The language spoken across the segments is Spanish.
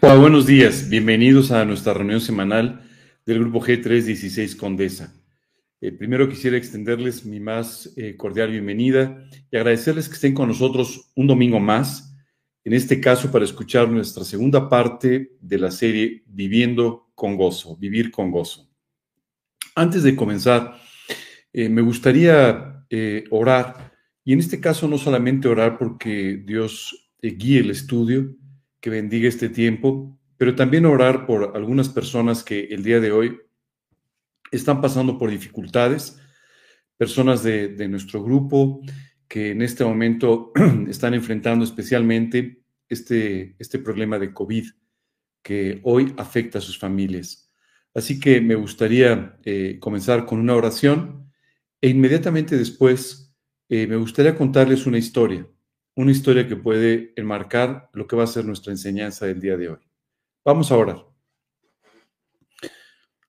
Buenos días. Bienvenidos a nuestra reunión semanal del Grupo G316 Condesa. Eh, primero quisiera extenderles mi más eh, cordial bienvenida y agradecerles que estén con nosotros un domingo más, en este caso para escuchar nuestra segunda parte de la serie Viviendo con Gozo, Vivir con Gozo. Antes de comenzar, eh, me gustaría orar, y en este caso no solamente orar porque Dios guíe el estudio, que bendiga este tiempo, pero también orar por algunas personas que el día de hoy están pasando por dificultades, personas de, nuestro grupo que en este momento están enfrentando especialmente este, este problema de COVID que hoy afecta a sus familias. Así que me gustaría eh, comenzar con una oración e inmediatamente después eh, me gustaría contarles una historia una historia que puede enmarcar lo que va a ser nuestra enseñanza del día de hoy. Vamos a orar.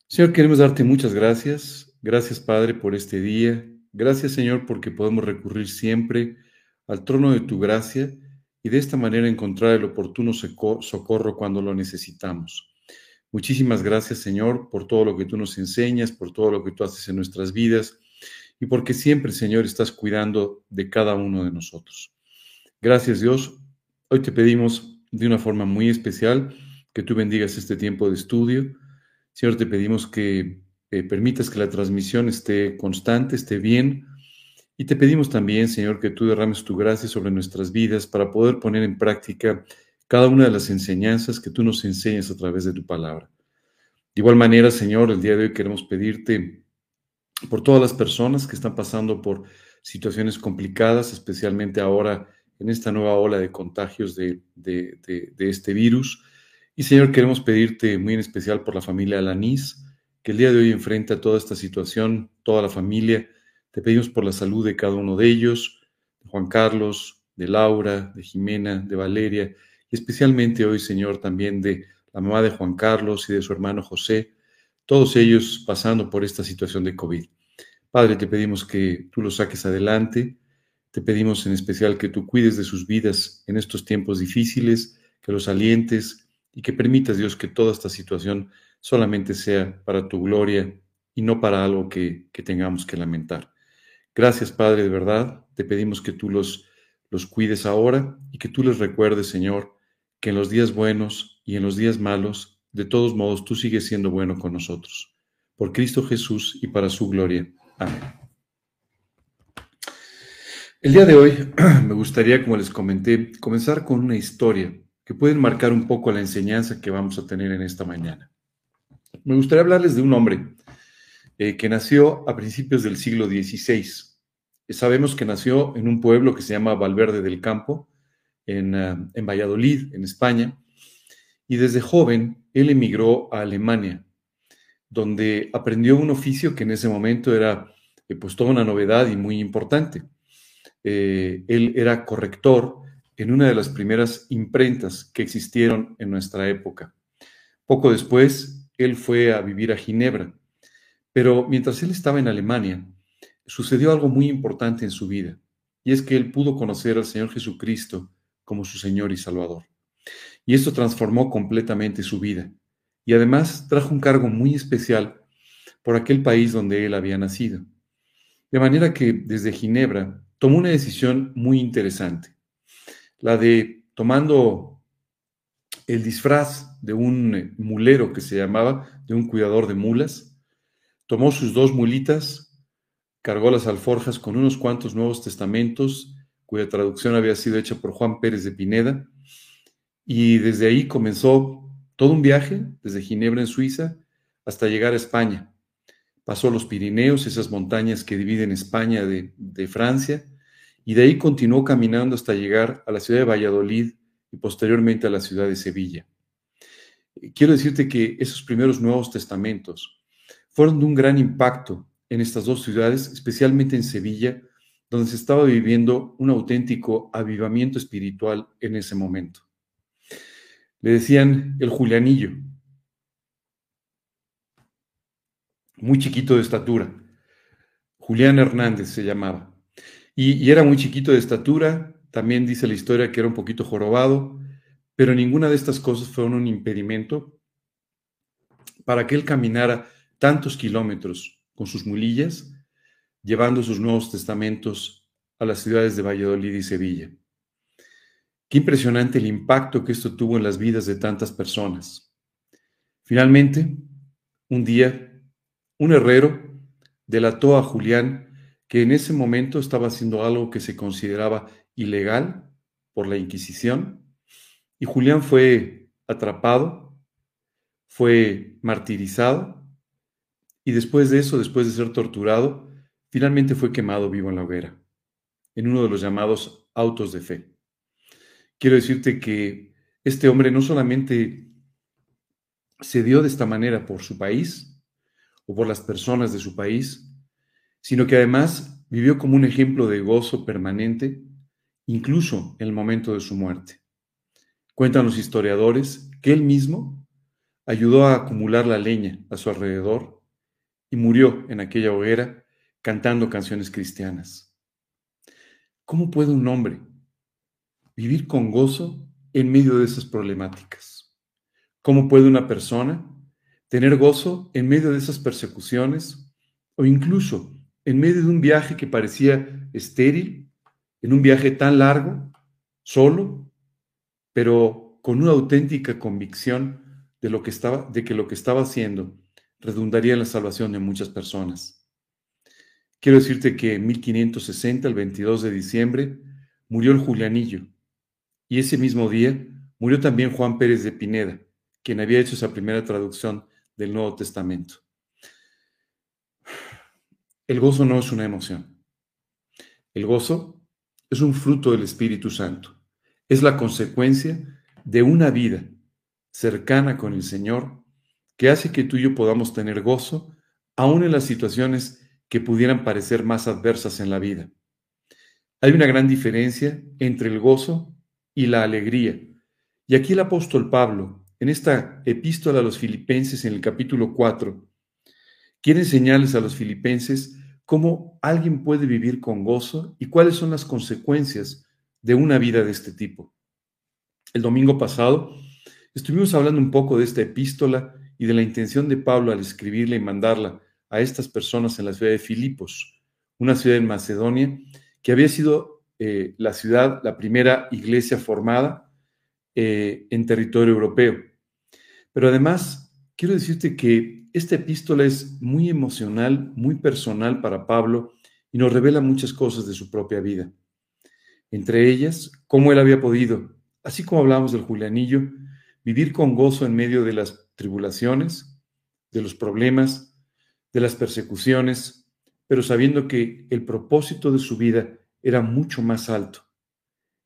Señor, queremos darte muchas gracias. Gracias, Padre, por este día. Gracias, Señor, porque podemos recurrir siempre al trono de tu gracia y de esta manera encontrar el oportuno socorro cuando lo necesitamos. Muchísimas gracias, Señor, por todo lo que tú nos enseñas, por todo lo que tú haces en nuestras vidas y porque siempre, Señor, estás cuidando de cada uno de nosotros. Gracias Dios. Hoy te pedimos de una forma muy especial que tú bendigas este tiempo de estudio. Señor, te pedimos que eh, permitas que la transmisión esté constante, esté bien. Y te pedimos también, Señor, que tú derrames tu gracia sobre nuestras vidas para poder poner en práctica cada una de las enseñanzas que tú nos enseñas a través de tu palabra. De igual manera, Señor, el día de hoy queremos pedirte por todas las personas que están pasando por situaciones complicadas, especialmente ahora en esta nueva ola de contagios de, este virus. Y Señor, queremos pedirte muy en especial por la familia Alanís, que el día de hoy enfrenta toda esta situación, toda la familia. Te pedimos por la salud de cada uno de ellos, de Juan Carlos, de Laura, de Jimena, de Valeria, y especialmente hoy, Señor, también de la mamá de Juan Carlos y de su hermano José, todos ellos pasando por esta situación de COVID. Padre, te pedimos que tú los saques adelante, te pedimos en especial que tú cuides de sus vidas en estos tiempos difíciles, que los alientes y que permitas, Dios, que toda esta situación solamente sea para tu gloria y no para algo que, tengamos que lamentar. Gracias, Padre, de verdad. Te pedimos que tú los, los cuides ahora y que tú les recuerdes, Señor, que en los días buenos y en los días malos, de todos modos, tú sigues siendo bueno con nosotros. Por Cristo Jesús y para su gloria. Amén. El día de hoy me gustaría, como les comenté, comenzar con una historia que puede marcar un poco la enseñanza que vamos a tener en esta mañana. Me gustaría hablarles de un hombre eh, que nació a principios del siglo XVI. Sabemos que nació en un pueblo que se llama Valverde del Campo, en, ah, en Valladolid, en España, y desde joven él emigró a Alemania, donde aprendió un oficio que en ese momento era eh, pues toda una novedad y muy importante eh, él era corrector en una de las primeras imprentas que existieron en nuestra época. Poco después, él fue a vivir a Ginebra, pero mientras él estaba en Alemania, sucedió algo muy importante en su vida, y es que él pudo conocer al Señor Jesucristo como su Señor y Salvador. Y esto transformó completamente su vida, y además trajo un cargo muy especial por aquel país donde él había nacido. De manera que desde Ginebra tomó una decisión muy interesante, la de tomando el disfraz de un mulero que se llamaba, de un cuidador de mulas, tomó sus dos mulitas, cargó las alforjas con unos cuantos nuevos testamentos, cuya traducción había sido hecha por Juan Pérez de Pineda, y desde ahí comenzó todo un viaje, desde Ginebra en Suiza hasta llegar a España. Pasó los Pirineos, esas montañas que dividen España de, de Francia, y de ahí continuó caminando hasta llegar a la ciudad de Valladolid y posteriormente a la ciudad de Sevilla. Quiero decirte que esos primeros Nuevos Testamentos fueron de un gran impacto en estas dos ciudades, especialmente en Sevilla, donde se estaba viviendo un auténtico avivamiento espiritual en ese momento. Le decían el Julianillo, muy chiquito de estatura. Julián Hernández se llamaba. Y, era muy chiquito de estatura, también dice la historia que era un poquito jorobado, pero ninguna de estas cosas fueron un impedimento para que él caminara tantos kilómetros con sus mulillas, llevando sus nuevos testamentos a las ciudades de Valladolid y Sevilla. Qué impresionante el impacto que esto tuvo en las vidas de tantas personas. Finalmente, un día, un herrero delató a Julián que en ese momento estaba haciendo algo que se consideraba ilegal por la Inquisición, y Julián fue atrapado, fue martirizado, y después de eso, después de ser torturado, finalmente fue quemado vivo en la hoguera, en uno de los llamados autos de fe. Quiero decirte que este hombre no solamente se dio de esta manera por su país o por las personas de su país, sino que además vivió como un ejemplo de gozo permanente, incluso en el momento de su muerte. Cuentan los historiadores que él mismo ayudó a acumular la leña a su alrededor y murió en aquella hoguera cantando canciones cristianas. ¿Cómo puede un hombre vivir con gozo en medio de esas problemáticas. ¿Cómo puede una persona tener gozo en medio de esas persecuciones o incluso en medio de un viaje que parecía estéril, en un viaje tan largo, solo, pero con una auténtica convicción de, lo que estaba, de que lo que estaba haciendo redundaría en la salvación de muchas personas? Quiero decirte que en 1560, el 22 de diciembre, murió el Julianillo, y ese mismo día murió también Juan Pérez de Pineda, quien había hecho esa primera traducción del Nuevo Testamento. El gozo no es una emoción. El gozo es un fruto del Espíritu Santo. Es la consecuencia de una vida cercana con el Señor que hace que tú y yo podamos tener gozo aún en las situaciones que pudieran parecer más adversas en la vida. Hay una gran diferencia entre el gozo y la alegría. Y aquí el apóstol Pablo, en esta epístola a los filipenses en el capítulo 4, quiere enseñarles a los filipenses cómo alguien puede vivir con gozo y cuáles son las consecuencias de una vida de este tipo. El domingo pasado estuvimos hablando un poco de esta epístola y de la intención de Pablo al escribirla y mandarla a estas personas en la ciudad de Filipos, una ciudad en Macedonia que había sido eh, la ciudad, la primera iglesia formada eh, en territorio europeo. Pero además, quiero decirte que esta epístola es muy emocional, muy personal para Pablo y nos revela muchas cosas de su propia vida. Entre ellas, cómo él había podido, así como hablamos del Julianillo, vivir con gozo en medio de las tribulaciones, de los problemas, de las persecuciones, pero sabiendo que el propósito de su vida era mucho más alto.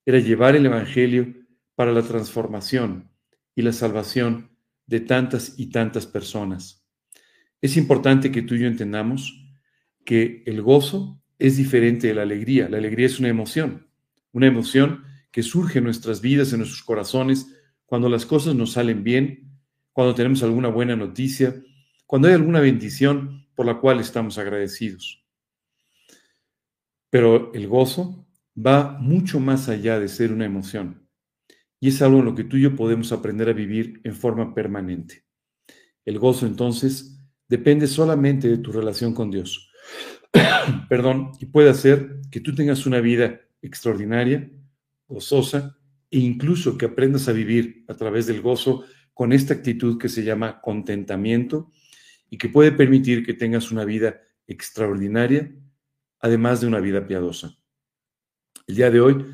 Era llevar el Evangelio para la transformación y la salvación de tantas y tantas personas. Es importante que tú y yo entendamos que el gozo es diferente de la alegría. La alegría es una emoción, una emoción que surge en nuestras vidas, en nuestros corazones, cuando las cosas nos salen bien, cuando tenemos alguna buena noticia, cuando hay alguna bendición por la cual estamos agradecidos. Pero el gozo va mucho más allá de ser una emoción y es algo en lo que tú y yo podemos aprender a vivir en forma permanente. El gozo entonces depende solamente de tu relación con Dios. Perdón, y puede hacer que tú tengas una vida extraordinaria, gozosa e incluso que aprendas a vivir a través del gozo con esta actitud que se llama contentamiento y que puede permitir que tengas una vida extraordinaria además de una vida piadosa. El día de hoy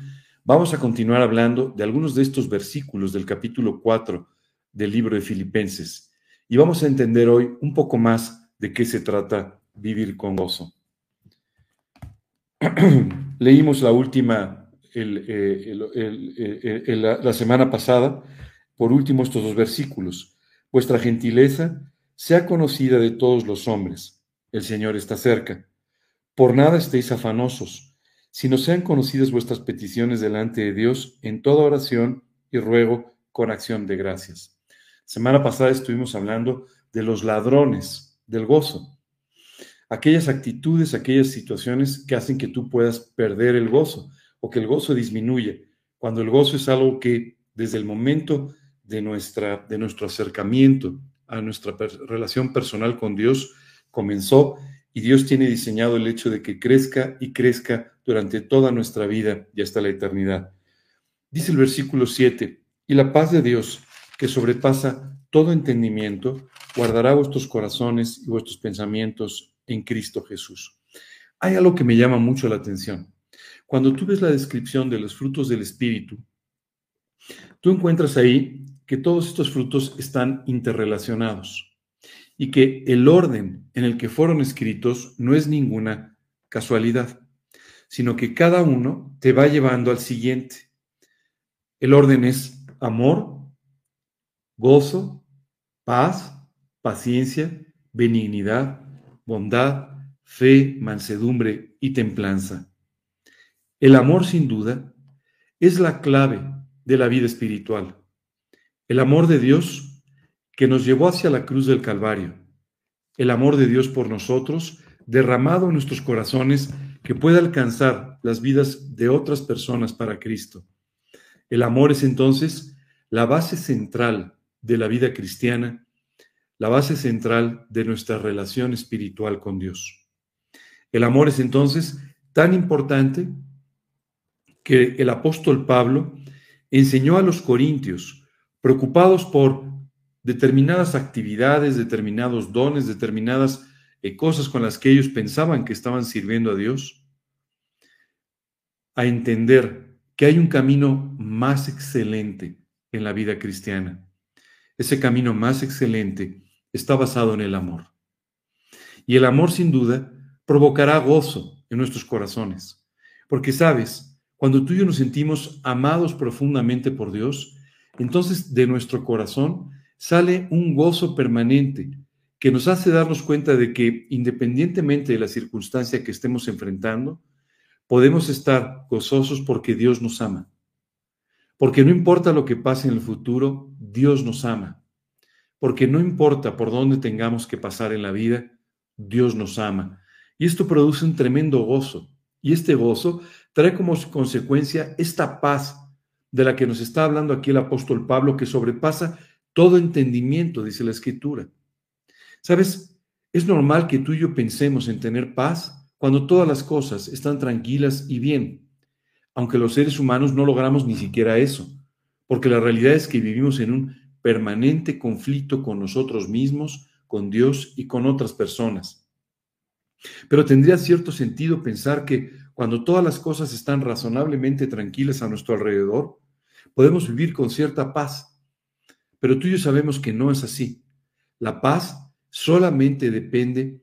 vamos a continuar hablando de algunos de estos versículos del capítulo 4 del libro de Filipenses y vamos a entender hoy un poco más de qué se trata vivir con gozo. Leímos la última, eh, la semana pasada, por último estos dos versículos. Vuestra gentileza sea conocida de todos los hombres. El Señor está cerca. Por nada estéis afanosos, sino sean conocidas vuestras peticiones delante de Dios en toda oración y ruego con acción de gracias. Semana pasada estuvimos hablando de los ladrones del gozo, aquellas actitudes, aquellas situaciones que hacen que tú puedas perder el gozo o que el gozo disminuye, cuando el gozo es algo que desde el momento de, nuestra, de nuestro acercamiento a nuestra relación personal con Dios, comenzó y Dios tiene diseñado el hecho de que crezca y crezca durante toda nuestra vida y hasta la eternidad. Dice el versículo 7, y la paz de Dios, que sobrepasa todo entendimiento, guardará vuestros corazones y vuestros pensamientos en Cristo Jesús. Hay algo que me llama mucho la atención. Cuando tú ves la descripción de los frutos del Espíritu, tú encuentras ahí que todos estos frutos están interrelacionados y que el orden en el que fueron escritos no es ninguna casualidad, sino que cada uno te va llevando al siguiente. El orden es amor, gozo, paz, paciencia, benignidad, bondad, fe, mansedumbre y templanza. El amor, sin duda, es la clave de la vida espiritual. El amor de Dios que nos llevó hacia la cruz del Calvario. El amor de Dios por nosotros, derramado en nuestros corazones, que puede alcanzar las vidas de otras personas para Cristo. El amor es entonces la base central de la vida cristiana, la base central de nuestra relación espiritual con Dios. El amor es entonces tan importante que el apóstol Pablo enseñó a los corintios preocupados por determinadas actividades, determinados dones, determinadas eh, cosas con las que ellos pensaban que estaban sirviendo a Dios, a entender que hay un camino más excelente en la vida cristiana. Ese camino más excelente está basado en el amor. Y el amor, sin duda, provocará gozo en nuestros corazones. Porque sabes, cuando tú y yo nos sentimos amados profundamente por Dios, entonces de nuestro corazón sale un gozo permanente que nos hace darnos cuenta de que independientemente de la circunstancia que estemos enfrentando, podemos estar gozosos porque Dios nos ama. Porque no importa lo que pase en el futuro, Dios nos ama. Porque no importa por dónde tengamos que pasar en la vida, Dios nos ama. Y esto produce un tremendo gozo. Y este gozo trae como consecuencia esta paz de la que nos está hablando aquí el apóstol Pablo, que sobrepasa todo entendimiento, dice la escritura. ¿Sabes? Es normal que tú y yo pensemos en tener paz cuando todas las cosas están tranquilas y bien, aunque los seres humanos no logramos ni siquiera eso, porque la realidad es que vivimos en un permanente conflicto con nosotros mismos, con Dios y con otras personas. Pero tendría cierto sentido pensar que cuando todas las cosas están razonablemente tranquilas a nuestro alrededor, podemos vivir con cierta paz. Pero tú y yo sabemos que no es así. La paz solamente depende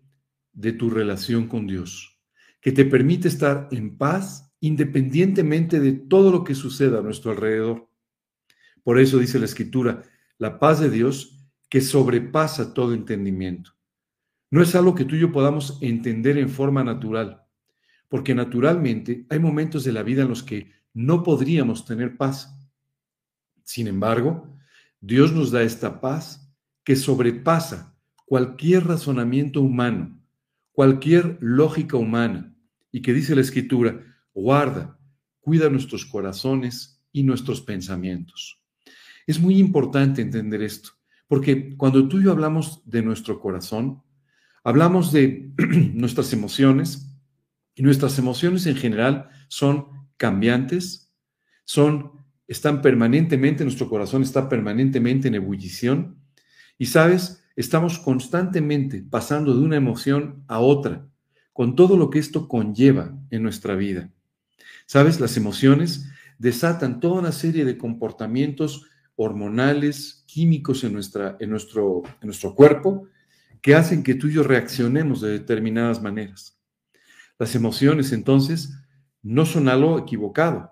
de tu relación con Dios, que te permite estar en paz independientemente de todo lo que suceda a nuestro alrededor. Por eso dice la Escritura, la paz de Dios que sobrepasa todo entendimiento. No es algo que tú y yo podamos entender en forma natural, porque naturalmente hay momentos de la vida en los que no podríamos tener paz. Sin embargo, Dios nos da esta paz que sobrepasa cualquier razonamiento humano, cualquier lógica humana, y que dice la Escritura, guarda, cuida nuestros corazones y nuestros pensamientos. Es muy importante entender esto, porque cuando tú y yo hablamos de nuestro corazón, hablamos de nuestras emociones, y nuestras emociones en general son cambiantes, son están permanentemente, nuestro corazón está permanentemente en ebullición y sabes, estamos constantemente pasando de una emoción a otra, con todo lo que esto conlleva en nuestra vida. Sabes, las emociones desatan toda una serie de comportamientos hormonales, químicos en, nuestra, en, nuestro, en nuestro cuerpo, que hacen que tú y yo reaccionemos de determinadas maneras. Las emociones entonces no son algo equivocado,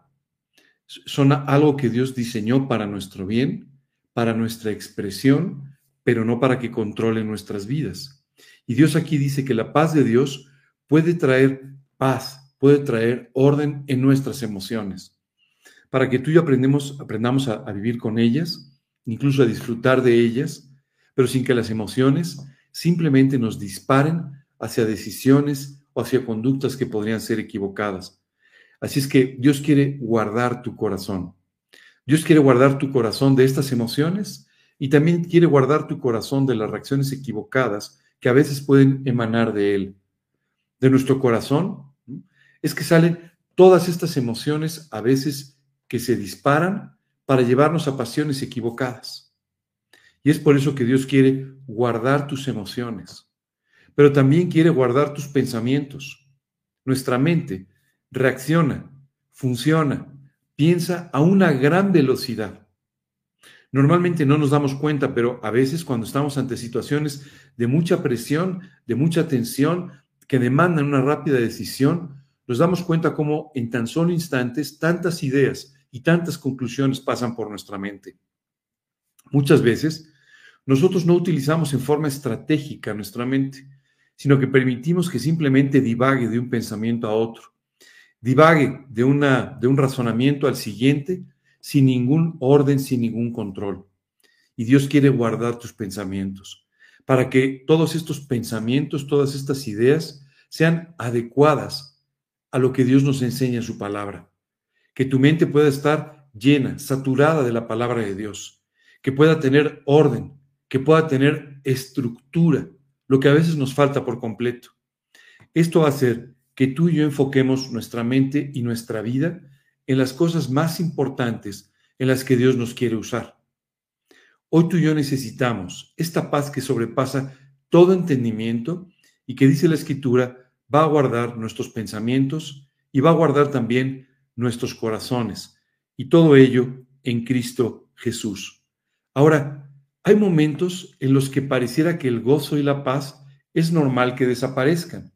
son algo que Dios diseñó para nuestro bien, para nuestra expresión, pero no para que controlen nuestras vidas. Y Dios aquí dice que la paz de Dios puede traer paz, puede traer orden en nuestras emociones, para que tú y yo aprendemos, aprendamos a vivir con ellas, incluso a disfrutar de ellas, pero sin que las emociones simplemente nos disparen hacia decisiones o hacia conductas que podrían ser equivocadas. Así es que Dios quiere guardar tu corazón. Dios quiere guardar tu corazón de estas emociones y también quiere guardar tu corazón de las reacciones equivocadas que a veces pueden emanar de Él. De nuestro corazón es que salen todas estas emociones a veces que se disparan para llevarnos a pasiones equivocadas. Y es por eso que Dios quiere guardar tus emociones, pero también quiere guardar tus pensamientos. Nuestra mente reacciona, funciona, piensa a una gran velocidad. Normalmente no nos damos cuenta, pero a veces cuando estamos ante situaciones de mucha presión, de mucha tensión, que demandan una rápida decisión, nos damos cuenta cómo en tan solo instantes tantas ideas y tantas conclusiones pasan por nuestra mente. Muchas veces nosotros no utilizamos en forma estratégica nuestra mente, sino que permitimos que simplemente divague de un pensamiento a otro, divague de, una, de un razonamiento al siguiente sin ningún orden, sin ningún control. Y Dios quiere guardar tus pensamientos para que todos estos pensamientos, todas estas ideas sean adecuadas a lo que Dios nos enseña en su palabra. Que tu mente pueda estar llena, saturada de la palabra de Dios, que pueda tener orden, que pueda tener estructura, lo que a veces nos falta por completo. Esto va a hacer que tú y yo enfoquemos nuestra mente y nuestra vida en las cosas más importantes en las que Dios nos quiere usar. Hoy tú y yo necesitamos esta paz que sobrepasa todo entendimiento y que dice la Escritura va a guardar nuestros pensamientos y va a guardar también nuestros corazones. Y todo ello en Cristo Jesús. Ahora, hay momentos en los que pareciera que el gozo y la paz es normal que desaparezcan.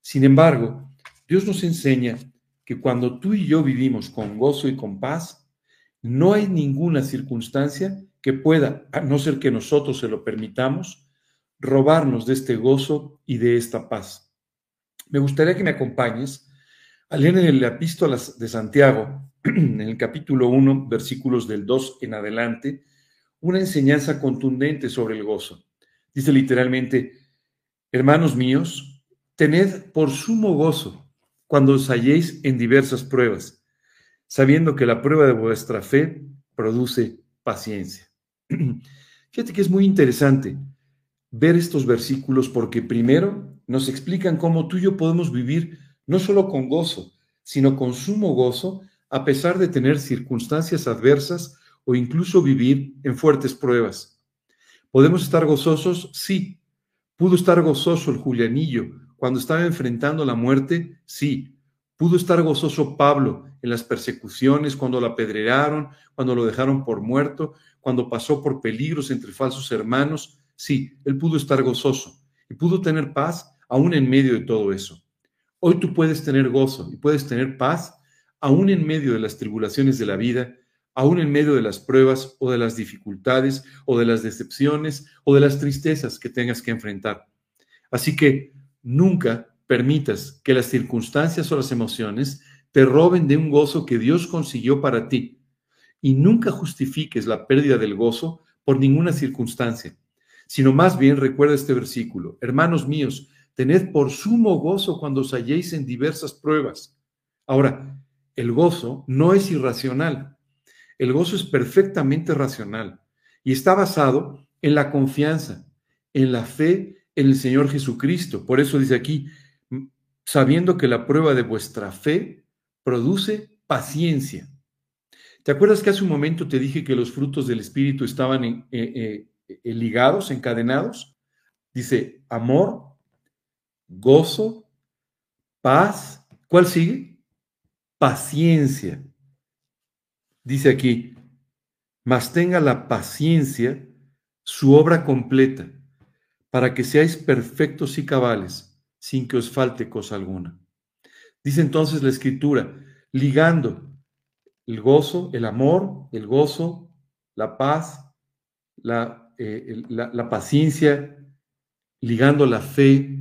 Sin embargo, Dios nos enseña que cuando tú y yo vivimos con gozo y con paz, no hay ninguna circunstancia que pueda, a no ser que nosotros se lo permitamos, robarnos de este gozo y de esta paz. Me gustaría que me acompañes a leer en la epístola de Santiago, en el capítulo 1, versículos del 2 en adelante, una enseñanza contundente sobre el gozo. Dice literalmente, hermanos míos, tened por sumo gozo cuando os halléis en diversas pruebas, sabiendo que la prueba de vuestra fe produce paciencia. Fíjate que es muy interesante ver estos versículos porque primero nos explican cómo tú y yo podemos vivir no solo con gozo, sino con sumo gozo a pesar de tener circunstancias adversas o incluso vivir en fuertes pruebas. ¿Podemos estar gozosos? Sí. ¿Pudo estar gozoso el Julianillo cuando estaba enfrentando la muerte, sí. Pudo estar gozoso Pablo en las persecuciones, cuando lo apedrearon, cuando lo dejaron por muerto, cuando pasó por peligros entre falsos hermanos. Sí, él pudo estar gozoso y pudo tener paz aún en medio de todo eso. Hoy tú puedes tener gozo y puedes tener paz aún en medio de las tribulaciones de la vida, aún en medio de las pruebas o de las dificultades o de las decepciones o de las tristezas que tengas que enfrentar. Así que Nunca permitas que las circunstancias o las emociones te roben de un gozo que Dios consiguió para ti. Y nunca justifiques la pérdida del gozo por ninguna circunstancia, sino más bien recuerda este versículo. Hermanos míos, tened por sumo gozo cuando os halléis en diversas pruebas. Ahora, el gozo no es irracional. El gozo es perfectamente racional y está basado en la confianza, en la fe el Señor Jesucristo. Por eso dice aquí, sabiendo que la prueba de vuestra fe produce paciencia. ¿Te acuerdas que hace un momento te dije que los frutos del Espíritu estaban eh, eh, eh, ligados, encadenados? Dice amor, gozo, paz. ¿Cuál sigue? Paciencia. Dice aquí, mas tenga la paciencia su obra completa para que seáis perfectos y cabales, sin que os falte cosa alguna. Dice entonces la escritura, ligando el gozo, el amor, el gozo, la paz, la, eh, la, paciencia, ligando la fe,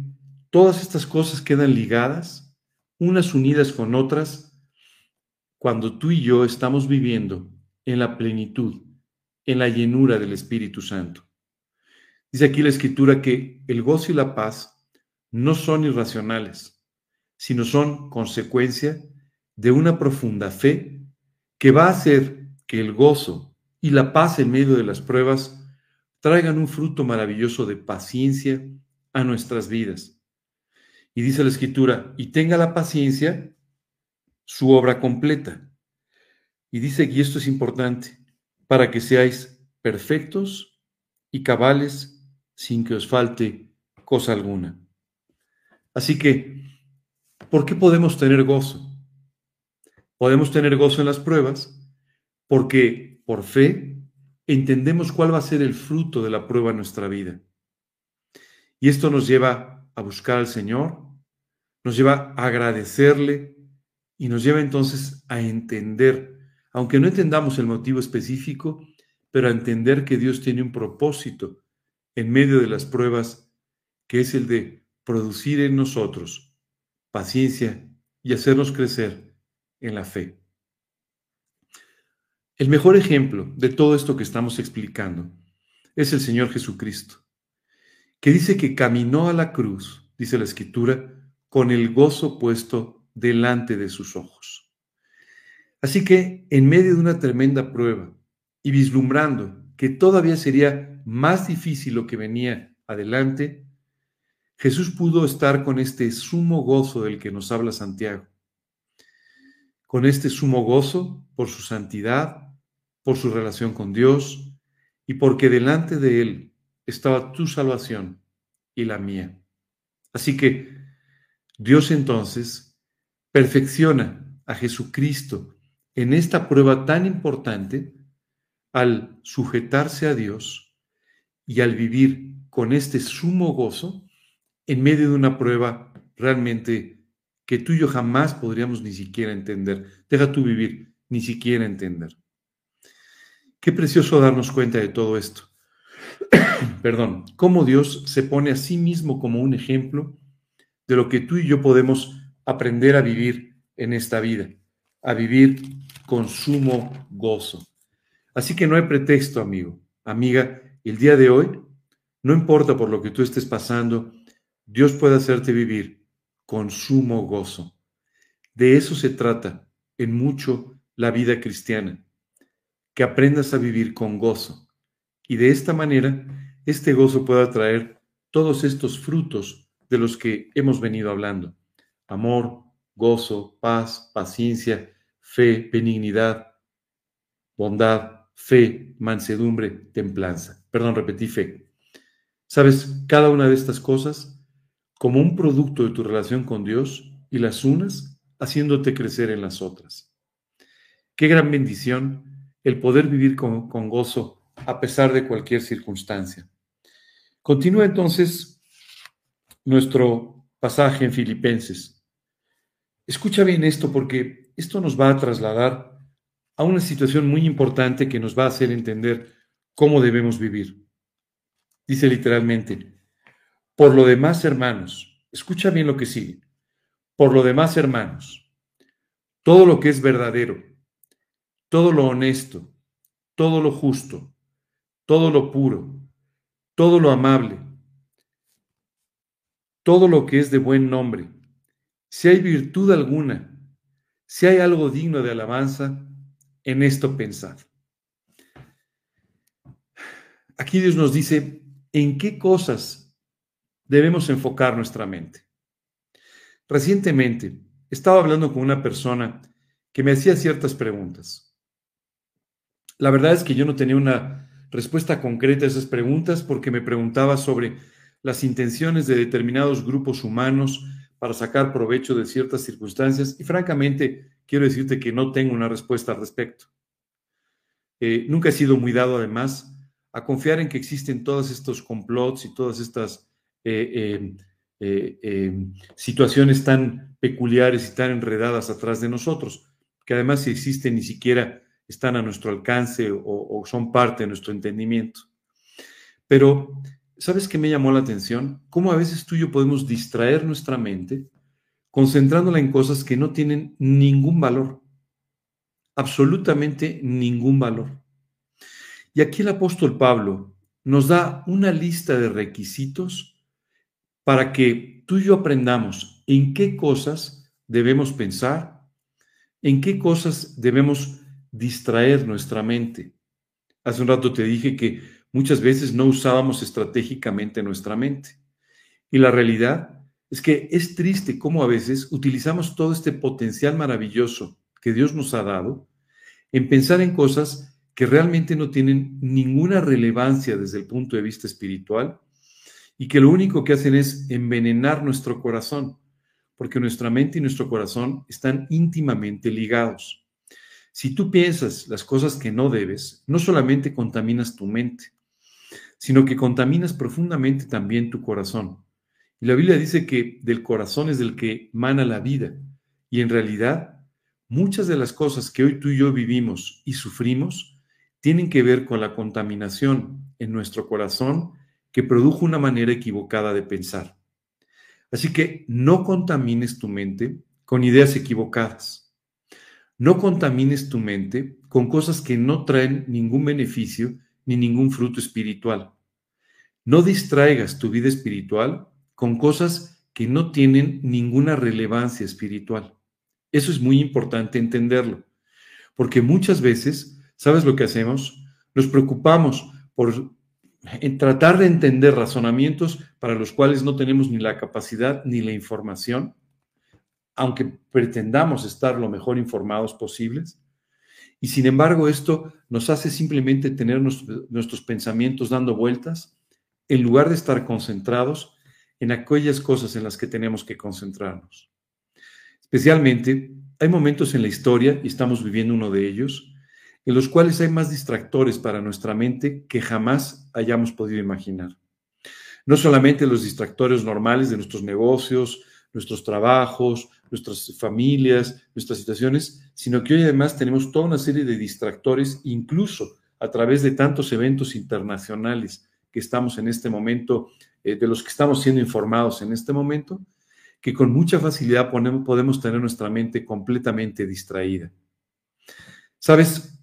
todas estas cosas quedan ligadas, unas unidas con otras, cuando tú y yo estamos viviendo en la plenitud, en la llenura del Espíritu Santo. Dice aquí la escritura que el gozo y la paz no son irracionales, sino son consecuencia de una profunda fe que va a hacer que el gozo y la paz en medio de las pruebas traigan un fruto maravilloso de paciencia a nuestras vidas. Y dice la escritura, y tenga la paciencia su obra completa. Y dice, y esto es importante, para que seáis perfectos y cabales sin que os falte cosa alguna. Así que, ¿por qué podemos tener gozo? Podemos tener gozo en las pruebas porque por fe entendemos cuál va a ser el fruto de la prueba en nuestra vida. Y esto nos lleva a buscar al Señor, nos lleva a agradecerle y nos lleva entonces a entender, aunque no entendamos el motivo específico, pero a entender que Dios tiene un propósito en medio de las pruebas, que es el de producir en nosotros paciencia y hacernos crecer en la fe. El mejor ejemplo de todo esto que estamos explicando es el Señor Jesucristo, que dice que caminó a la cruz, dice la Escritura, con el gozo puesto delante de sus ojos. Así que en medio de una tremenda prueba y vislumbrando que todavía sería más difícil lo que venía adelante, Jesús pudo estar con este sumo gozo del que nos habla Santiago con este sumo gozo por su santidad, por su relación con Dios y porque delante de Él estaba tu salvación y la mía. Así que Dios entonces perfecciona a Jesucristo en esta prueba tan importante al sujetarse a Dios y al vivir con este sumo gozo en medio de una prueba realmente que tú y yo jamás podríamos ni siquiera entender. Deja tú vivir, ni siquiera entender. Qué precioso darnos cuenta de todo esto. Perdón, cómo Dios se pone a sí mismo como un ejemplo de lo que tú y yo podemos aprender a vivir en esta vida, a vivir con sumo gozo. Así que no hay pretexto, amigo, amiga, el día de hoy, no importa por lo que tú estés pasando, Dios puede hacerte vivir con sumo gozo. De eso se trata en mucho la vida cristiana, que aprendas a vivir con gozo y de esta manera este gozo pueda traer todos estos frutos de los que hemos venido hablando. Amor, gozo, paz, paciencia, fe, benignidad, bondad, fe, mansedumbre, templanza. Perdón, repetí fe. ¿Sabes? Cada una de estas cosas como un producto de tu relación con Dios y las unas haciéndote crecer en las otras. Qué gran bendición el poder vivir con, con gozo a pesar de cualquier circunstancia. Continúa entonces nuestro pasaje en Filipenses. Escucha bien esto porque esto nos va a trasladar a una situación muy importante que nos va a hacer entender cómo debemos vivir. Dice literalmente, por lo demás, hermanos, escucha bien lo que sigue. Por lo demás, hermanos, todo lo que es verdadero, todo lo honesto, todo lo justo, todo lo puro, todo lo amable, todo lo que es de buen nombre, si hay virtud alguna, si hay algo digno de alabanza, en esto pensad. Aquí Dios nos dice en qué cosas debemos enfocar nuestra mente. Recientemente estaba hablando con una persona que me hacía ciertas preguntas. La verdad es que yo no tenía una respuesta concreta a esas preguntas porque me preguntaba sobre las intenciones de determinados grupos humanos para sacar provecho de ciertas circunstancias y francamente quiero decirte que no tengo una respuesta al respecto. Eh, nunca he sido muy dado además a confiar en que existen todos estos complots y todas estas eh, em, eh, em, situaciones tan peculiares y tan enredadas atrás de nosotros, que además si existen ni siquiera están a nuestro alcance o, o son parte de nuestro entendimiento. Pero, ¿sabes qué me llamó la atención? Cómo a veces tú y yo podemos distraer nuestra mente concentrándola en cosas que no tienen ningún valor, absolutamente ningún valor. Y aquí el apóstol Pablo nos da una lista de requisitos para que tú y yo aprendamos en qué cosas debemos pensar, en qué cosas debemos distraer nuestra mente. Hace un rato te dije que muchas veces no usábamos estratégicamente nuestra mente. Y la realidad es que es triste cómo a veces utilizamos todo este potencial maravilloso que Dios nos ha dado en pensar en cosas que realmente no tienen ninguna relevancia desde el punto de vista espiritual y que lo único que hacen es envenenar nuestro corazón, porque nuestra mente y nuestro corazón están íntimamente ligados. Si tú piensas las cosas que no debes, no solamente contaminas tu mente, sino que contaminas profundamente también tu corazón. Y la Biblia dice que del corazón es del que mana la vida. Y en realidad, muchas de las cosas que hoy tú y yo vivimos y sufrimos tienen que ver con la contaminación en nuestro corazón que produjo una manera equivocada de pensar. Así que no contamines tu mente con ideas equivocadas. No contamines tu mente con cosas que no traen ningún beneficio ni ningún fruto espiritual. No distraigas tu vida espiritual con cosas que no tienen ninguna relevancia espiritual. Eso es muy importante entenderlo, porque muchas veces, ¿sabes lo que hacemos? Nos preocupamos por tratar de entender razonamientos para los cuales no tenemos ni la capacidad ni la información aunque pretendamos estar lo mejor informados posibles. Y sin embargo, esto nos hace simplemente tener nuestros pensamientos dando vueltas en lugar de estar concentrados en aquellas cosas en las que tenemos que concentrarnos. Especialmente, hay momentos en la historia, y estamos viviendo uno de ellos, en los cuales hay más distractores para nuestra mente que jamás hayamos podido imaginar. No solamente los distractores normales de nuestros negocios, nuestros trabajos, nuestras familias, nuestras situaciones, sino que hoy además tenemos toda una serie de distractores, incluso a través de tantos eventos internacionales que estamos en este momento, eh, de los que estamos siendo informados en este momento, que con mucha facilidad podemos tener nuestra mente completamente distraída. Sabes,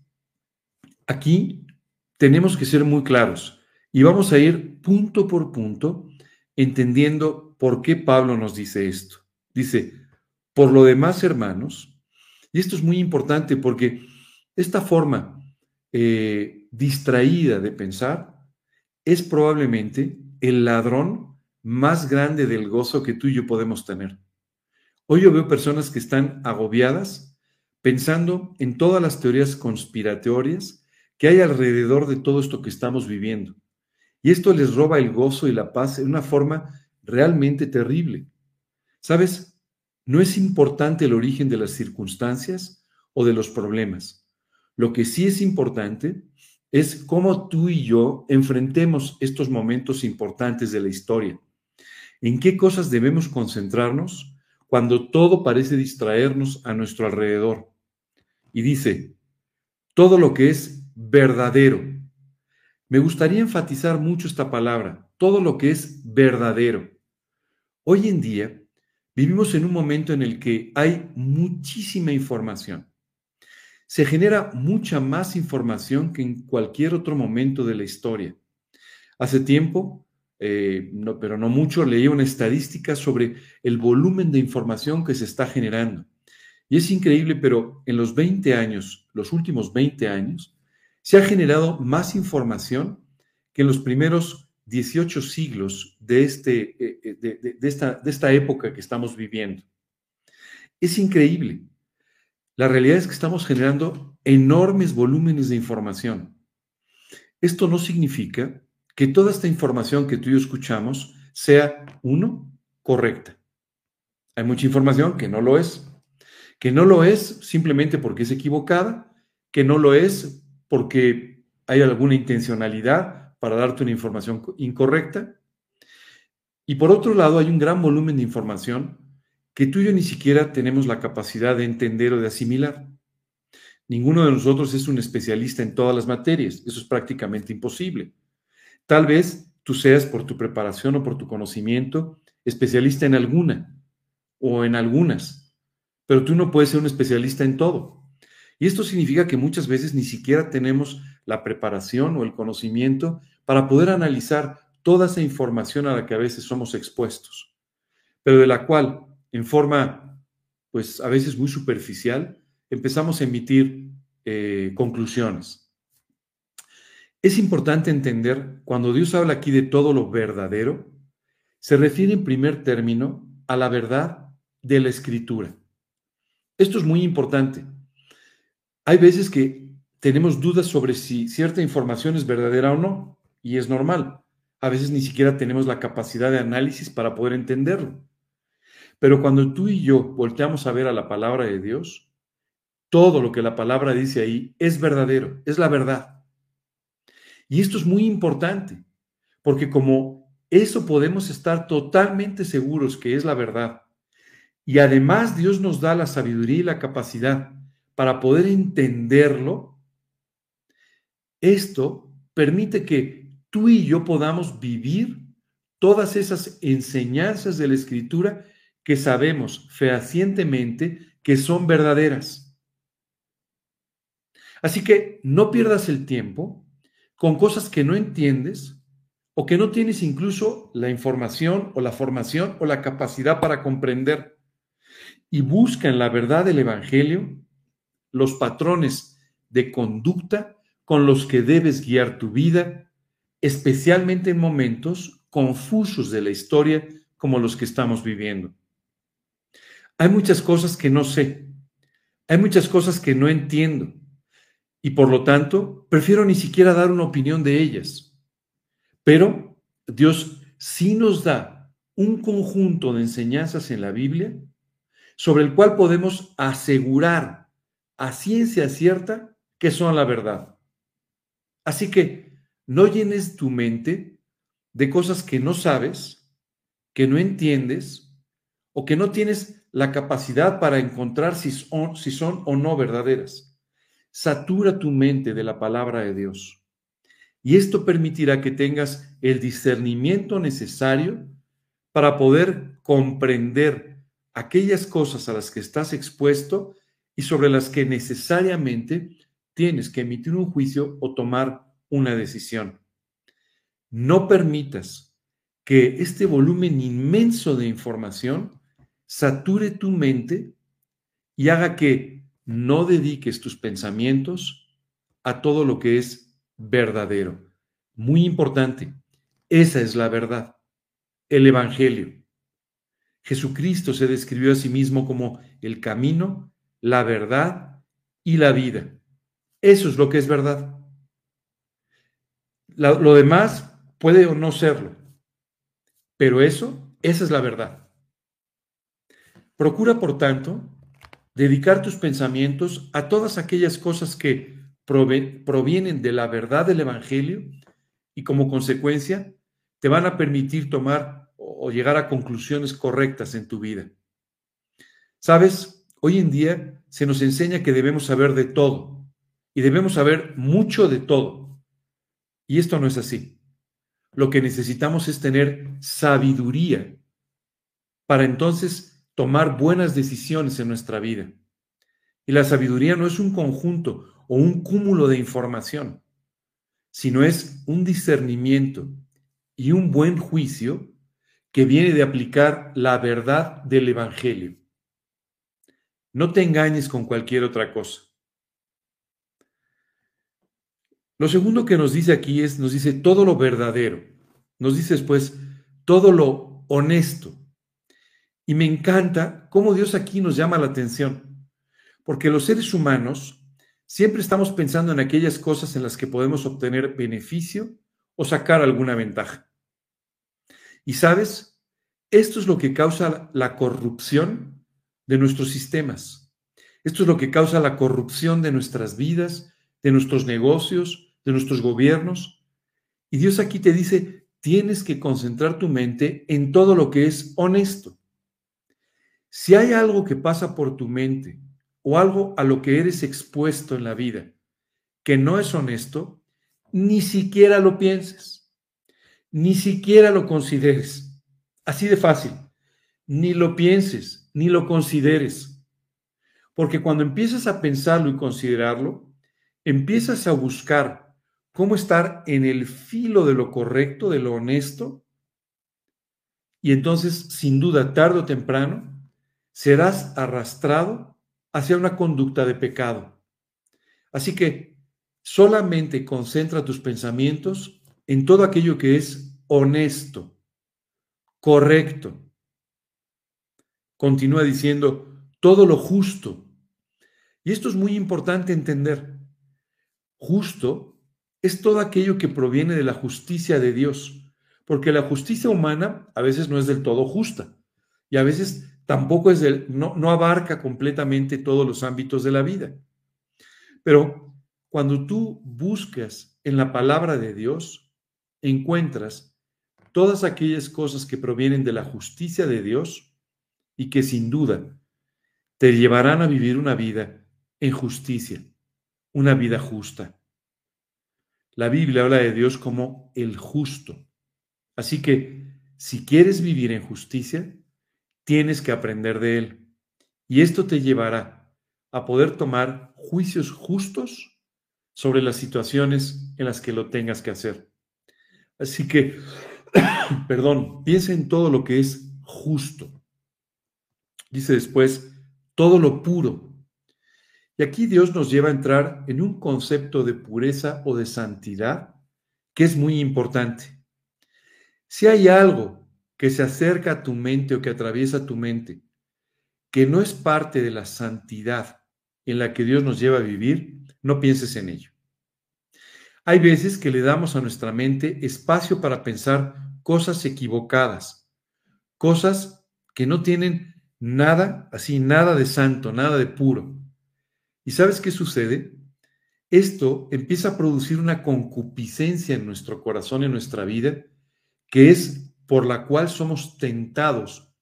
aquí tenemos que ser muy claros y vamos a ir punto por punto entendiendo por qué Pablo nos dice esto. Dice, por lo demás, hermanos, y esto es muy importante porque esta forma eh, distraída de pensar es probablemente el ladrón más grande del gozo que tú y yo podemos tener. Hoy yo veo personas que están agobiadas pensando en todas las teorías conspiratorias que hay alrededor de todo esto que estamos viviendo. Y esto les roba el gozo y la paz de una forma realmente terrible. ¿Sabes? No es importante el origen de las circunstancias o de los problemas. Lo que sí es importante es cómo tú y yo enfrentemos estos momentos importantes de la historia. ¿En qué cosas debemos concentrarnos cuando todo parece distraernos a nuestro alrededor? Y dice, todo lo que es verdadero. Me gustaría enfatizar mucho esta palabra, todo lo que es verdadero. Hoy en día Vivimos en un momento en el que hay muchísima información. Se genera mucha más información que en cualquier otro momento de la historia. Hace tiempo, eh, no, pero no mucho, leí una estadística sobre el volumen de información que se está generando. Y es increíble, pero en los 20 años, los últimos 20 años, se ha generado más información que en los primeros 18 siglos de, este, eh, eh, de, esta, de esta época que estamos viviendo. Es increíble. La realidad es que estamos generando enormes volúmenes de información. Esto no significa que toda esta información que tú y yo escuchamos sea, uno, correcta. Hay mucha información que no lo es. Que no lo es simplemente porque es equivocada, que no lo es porque hay alguna intencionalidad para darte una información incorrecta. Y por otro lado, hay un gran volumen de información que tú y yo ni siquiera tenemos la capacidad de entender o de asimilar. Ninguno de nosotros es un especialista en todas las materias, eso es prácticamente imposible. Tal vez tú seas por tu preparación o por tu conocimiento especialista en alguna o en algunas, pero tú no puedes ser un especialista en todo. Y esto significa que muchas veces ni siquiera tenemos la preparación o el conocimiento para poder analizar toda esa información a la que a veces somos expuestos, pero de la cual, en forma, pues a veces muy superficial, empezamos a emitir eh, conclusiones. Es importante entender, cuando Dios habla aquí de todo lo verdadero, se refiere en primer término a la verdad de la escritura. Esto es muy importante. Hay veces que tenemos dudas sobre si cierta información es verdadera o no, y es normal. A veces ni siquiera tenemos la capacidad de análisis para poder entenderlo. Pero cuando tú y yo volteamos a ver a la palabra de Dios, todo lo que la palabra dice ahí es verdadero, es la verdad. Y esto es muy importante, porque como eso podemos estar totalmente seguros que es la verdad, y además Dios nos da la sabiduría y la capacidad para poder entenderlo, esto permite que tú y yo podamos vivir todas esas enseñanzas de la escritura que sabemos fehacientemente que son verdaderas. Así que no pierdas el tiempo con cosas que no entiendes o que no tienes incluso la información o la formación o la capacidad para comprender. Y busca en la verdad del Evangelio los patrones de conducta con los que debes guiar tu vida, especialmente en momentos confusos de la historia como los que estamos viviendo. Hay muchas cosas que no sé, hay muchas cosas que no entiendo y por lo tanto prefiero ni siquiera dar una opinión de ellas. Pero Dios sí nos da un conjunto de enseñanzas en la Biblia sobre el cual podemos asegurar a ciencia cierta que son la verdad. Así que no llenes tu mente de cosas que no sabes, que no entiendes o que no tienes la capacidad para encontrar si son, si son o no verdaderas. Satura tu mente de la palabra de Dios. Y esto permitirá que tengas el discernimiento necesario para poder comprender aquellas cosas a las que estás expuesto y sobre las que necesariamente tienes que emitir un juicio o tomar una decisión. No permitas que este volumen inmenso de información sature tu mente y haga que no dediques tus pensamientos a todo lo que es verdadero. Muy importante, esa es la verdad, el Evangelio. Jesucristo se describió a sí mismo como el camino, la verdad y la vida. Eso es lo que es verdad. Lo, demás puede o no serlo, pero eso, esa es la verdad. Procura, por tanto, dedicar tus pensamientos a todas aquellas cosas que provienen de la verdad del Evangelio y como consecuencia te van a permitir tomar o llegar a conclusiones correctas en tu vida. Sabes, hoy en día se nos enseña que debemos saber de todo y debemos saber mucho de todo. Y esto no es así. Lo que necesitamos es tener sabiduría para entonces tomar buenas decisiones en nuestra vida. Y la sabiduría no es un conjunto o un cúmulo de información, sino es un discernimiento y un buen juicio que viene de aplicar la verdad del Evangelio. No te engañes con cualquier otra cosa. Lo segundo que nos dice aquí es, nos dice todo lo verdadero. Nos dice después todo lo honesto. Y me encanta cómo Dios aquí nos llama la atención, porque los seres humanos siempre estamos pensando en aquellas cosas en las que podemos obtener beneficio o sacar alguna ventaja. Y sabes, esto es lo que causa la corrupción de nuestros sistemas. Esto es lo que causa la corrupción de nuestras vidas, de nuestros negocios, de nuestros gobiernos. Y Dios aquí te dice, tienes que concentrar tu mente en todo lo que es honesto. Si hay algo que pasa por tu mente o algo a lo que eres expuesto en la vida que no es honesto, ni siquiera lo pienses, ni siquiera lo consideres. Así de fácil. Ni lo pienses, ni lo consideres. Porque cuando empiezas a pensarlo y considerarlo, empiezas a buscar cómo estar en el filo de lo correcto, de lo honesto, y entonces, sin duda, tarde o temprano, serás arrastrado hacia una conducta de pecado, Así que solamente concentra tus pensamientos en todo aquello que es honesto, correcto. Continúa diciendo todo lo justo. Y esto es muy importante entender. Justo es todo aquello que proviene de la justicia de Dios, porque la justicia humana a veces no es del todo justa y a veces tampoco es del, no, no abarca completamente todos los ámbitos de la vida. Pero cuando tú buscas en la palabra de Dios, encuentras todas aquellas cosas que provienen de la justicia de Dios y que sin duda te llevarán a vivir una vida en justicia, una vida justa. La Biblia habla de Dios como el justo. Así que si quieres vivir en justicia, tienes que aprender de Él. Y esto te llevará a poder tomar juicios justos sobre las situaciones en las que lo tengas que hacer. Así que, perdón, piensa en todo lo que es justo. Dice después, todo lo puro. Y aquí Dios nos lleva a entrar en un concepto de pureza o de santidad que es muy importante. Si hay algo que se acerca a tu mente o que atraviesa tu mente, que no es parte de la santidad en la que Dios nos lleva a vivir, no pienses en ello. Hay veces que le damos a nuestra mente espacio para pensar cosas equivocadas, cosas que no tienen nada, así, nada de santo, nada de puro. ¿Y sabes qué sucede? Esto empieza a producir una concupiscencia en nuestro corazón, en nuestra vida, que es por la cual somos tentados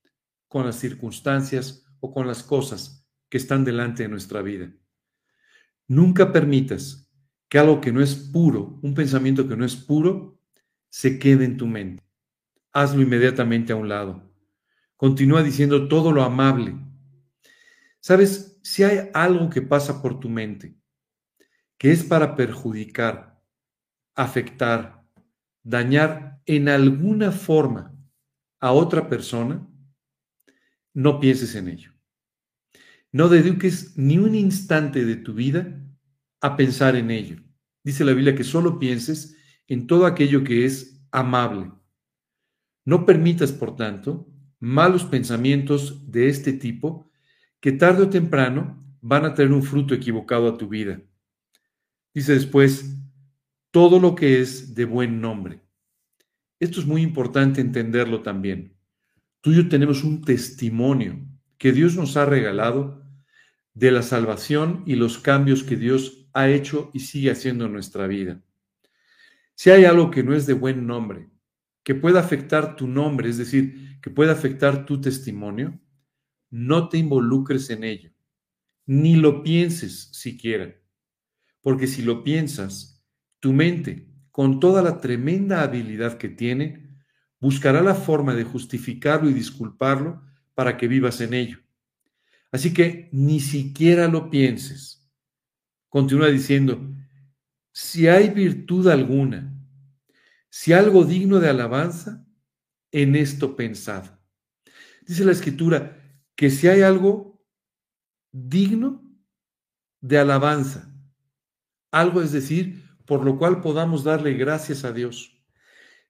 con las circunstancias o con las cosas que están delante de nuestra vida. Nunca permitas que algo que no es puro, un pensamiento que no es puro, se quede en tu mente. Hazlo inmediatamente a un lado. Continúa diciendo todo lo amable. Sabes, si hay algo que pasa por tu mente que es para perjudicar, afectar, dañar en alguna forma a otra persona, no pienses en ello. No dediques ni un instante de tu vida a pensar en ello. Dice la Biblia que solo pienses en todo aquello que es amable. No permitas, por tanto, malos pensamientos de este tipo que tarde o temprano van a tener un fruto equivocado a tu vida. Dice después, todo lo que es de buen nombre. Esto es muy importante entenderlo también. Tú y yo tenemos un testimonio que Dios nos ha regalado de la salvación y los cambios que Dios ha hecho y sigue haciendo en nuestra vida. Si hay algo que no es de buen nombre, que pueda afectar tu nombre, es decir, que pueda afectar tu testimonio, no te involucres en ello, ni lo pienses siquiera, porque si lo piensas, tu mente, con toda la tremenda habilidad que tiene, buscará la forma de justificarlo y disculparlo para que vivas en ello. Así que ni siquiera lo pienses. Continúa diciendo, si hay virtud alguna, si algo digno de alabanza, en esto pensad. Dice la escritura que si hay algo digno de alabanza, algo es decir, por lo cual podamos darle gracias a Dios.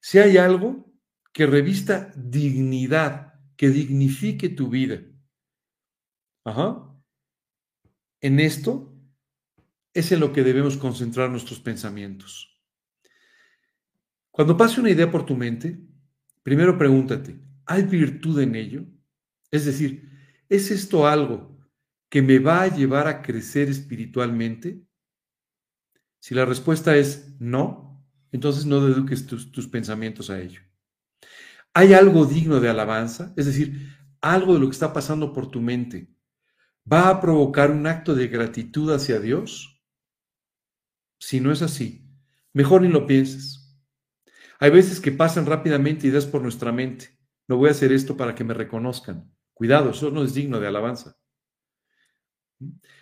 Si hay algo que revista dignidad, que dignifique tu vida, Ajá. en esto es en lo que debemos concentrar nuestros pensamientos. Cuando pase una idea por tu mente, primero pregúntate, ¿hay virtud en ello? Es decir, ¿es esto algo que me va a llevar a crecer espiritualmente? Si la respuesta es no, entonces no deduques tus, pensamientos a ello. ¿Hay algo digno de alabanza? Es decir, algo de lo que está pasando por tu mente. ¿Va a provocar un acto de gratitud hacia Dios? Si no es así, mejor ni lo pienses. Hay veces que pasan rápidamente ideas por nuestra mente. No voy a hacer esto para que me reconozcan. Cuidado, eso no es digno de alabanza.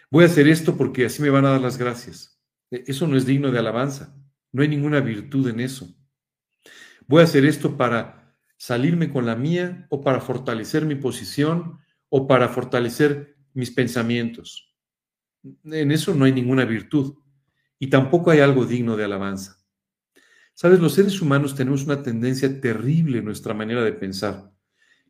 Voy a hacer esto porque así me van a dar las gracias. E, eso no es digno de alabanza. No hay ninguna virtud en eso. Voy a hacer esto para salirme con la mía o para fortalecer mi posición o para fortalecer mis pensamientos. En eso no hay ninguna virtud. y tampoco hay algo digno de alabanza. Sabes, los seres humanos tenemos una tendencia terrible en nuestra manera de pensar,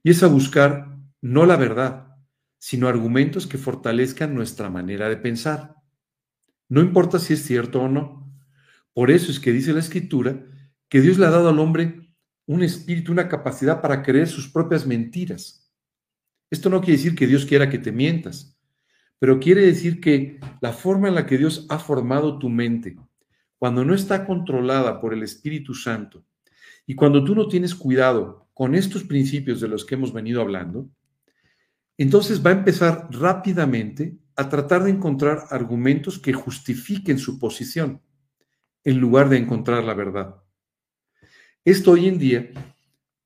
y es a buscar no la verdad, sino argumentos que fortalezcan nuestra manera de pensar. No importa si es cierto o no. Por eso es que dice la escritura que Dios le ha dado al hombre un espíritu, una capacidad para creer sus propias mentiras. Esto no quiere decir que Dios quiera que te mientas, pero quiere decir que la forma en la que Dios ha formado tu mente, cuando no está controlada por el Espíritu Santo y cuando tú no tienes cuidado con estos principios de los que hemos venido hablando, entonces va a empezar rápidamente a tratar de encontrar argumentos que justifiquen su posición en lugar de encontrar la verdad. Esto hoy en día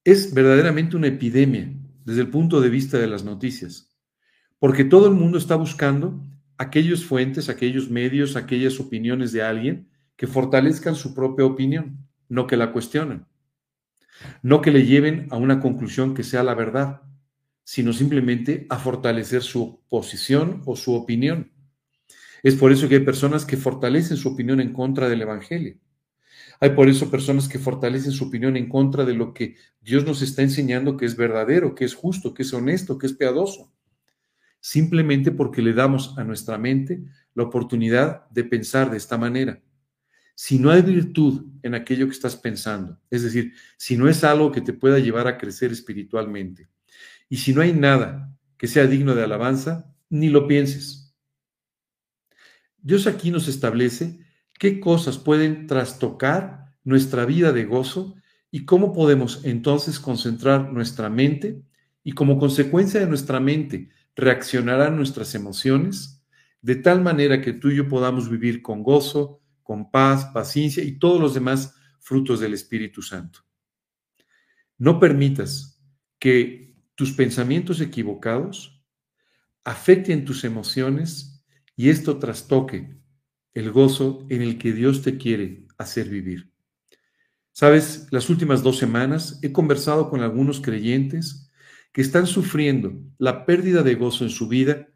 es verdaderamente una epidemia desde el punto de vista de las noticias, porque todo el mundo está buscando aquellos fuentes, aquellos medios, aquellas opiniones de alguien que fortalezcan su propia opinión, no que la cuestionen, no que le lleven a una conclusión que sea la verdad, sino simplemente a fortalecer su posición o su opinión. Es por eso que hay personas que fortalecen su opinión en contra del Evangelio. Hay por eso personas que fortalecen su opinión en contra de lo que Dios nos está enseñando que es verdadero, que es justo, que es honesto, que es piadoso. Simplemente porque le damos a nuestra mente la oportunidad de pensar de esta manera. Si no hay virtud en aquello que estás pensando, es decir, si no es algo que te pueda llevar a crecer espiritualmente, y si no hay nada que sea digno de alabanza, ni lo pienses. Dios aquí nos establece qué cosas pueden trastocar nuestra vida de gozo y cómo podemos entonces concentrar nuestra mente y como consecuencia de nuestra mente reaccionarán nuestras emociones de tal manera que tú y yo podamos vivir con gozo, con paz, paciencia y todos los demás frutos del Espíritu Santo. No permitas que tus pensamientos equivocados afecten tus emociones y esto trastoque el gozo en el que Dios te quiere hacer vivir. Sabes, las últimas dos semanas he conversado con algunos creyentes que están sufriendo la pérdida de gozo en su vida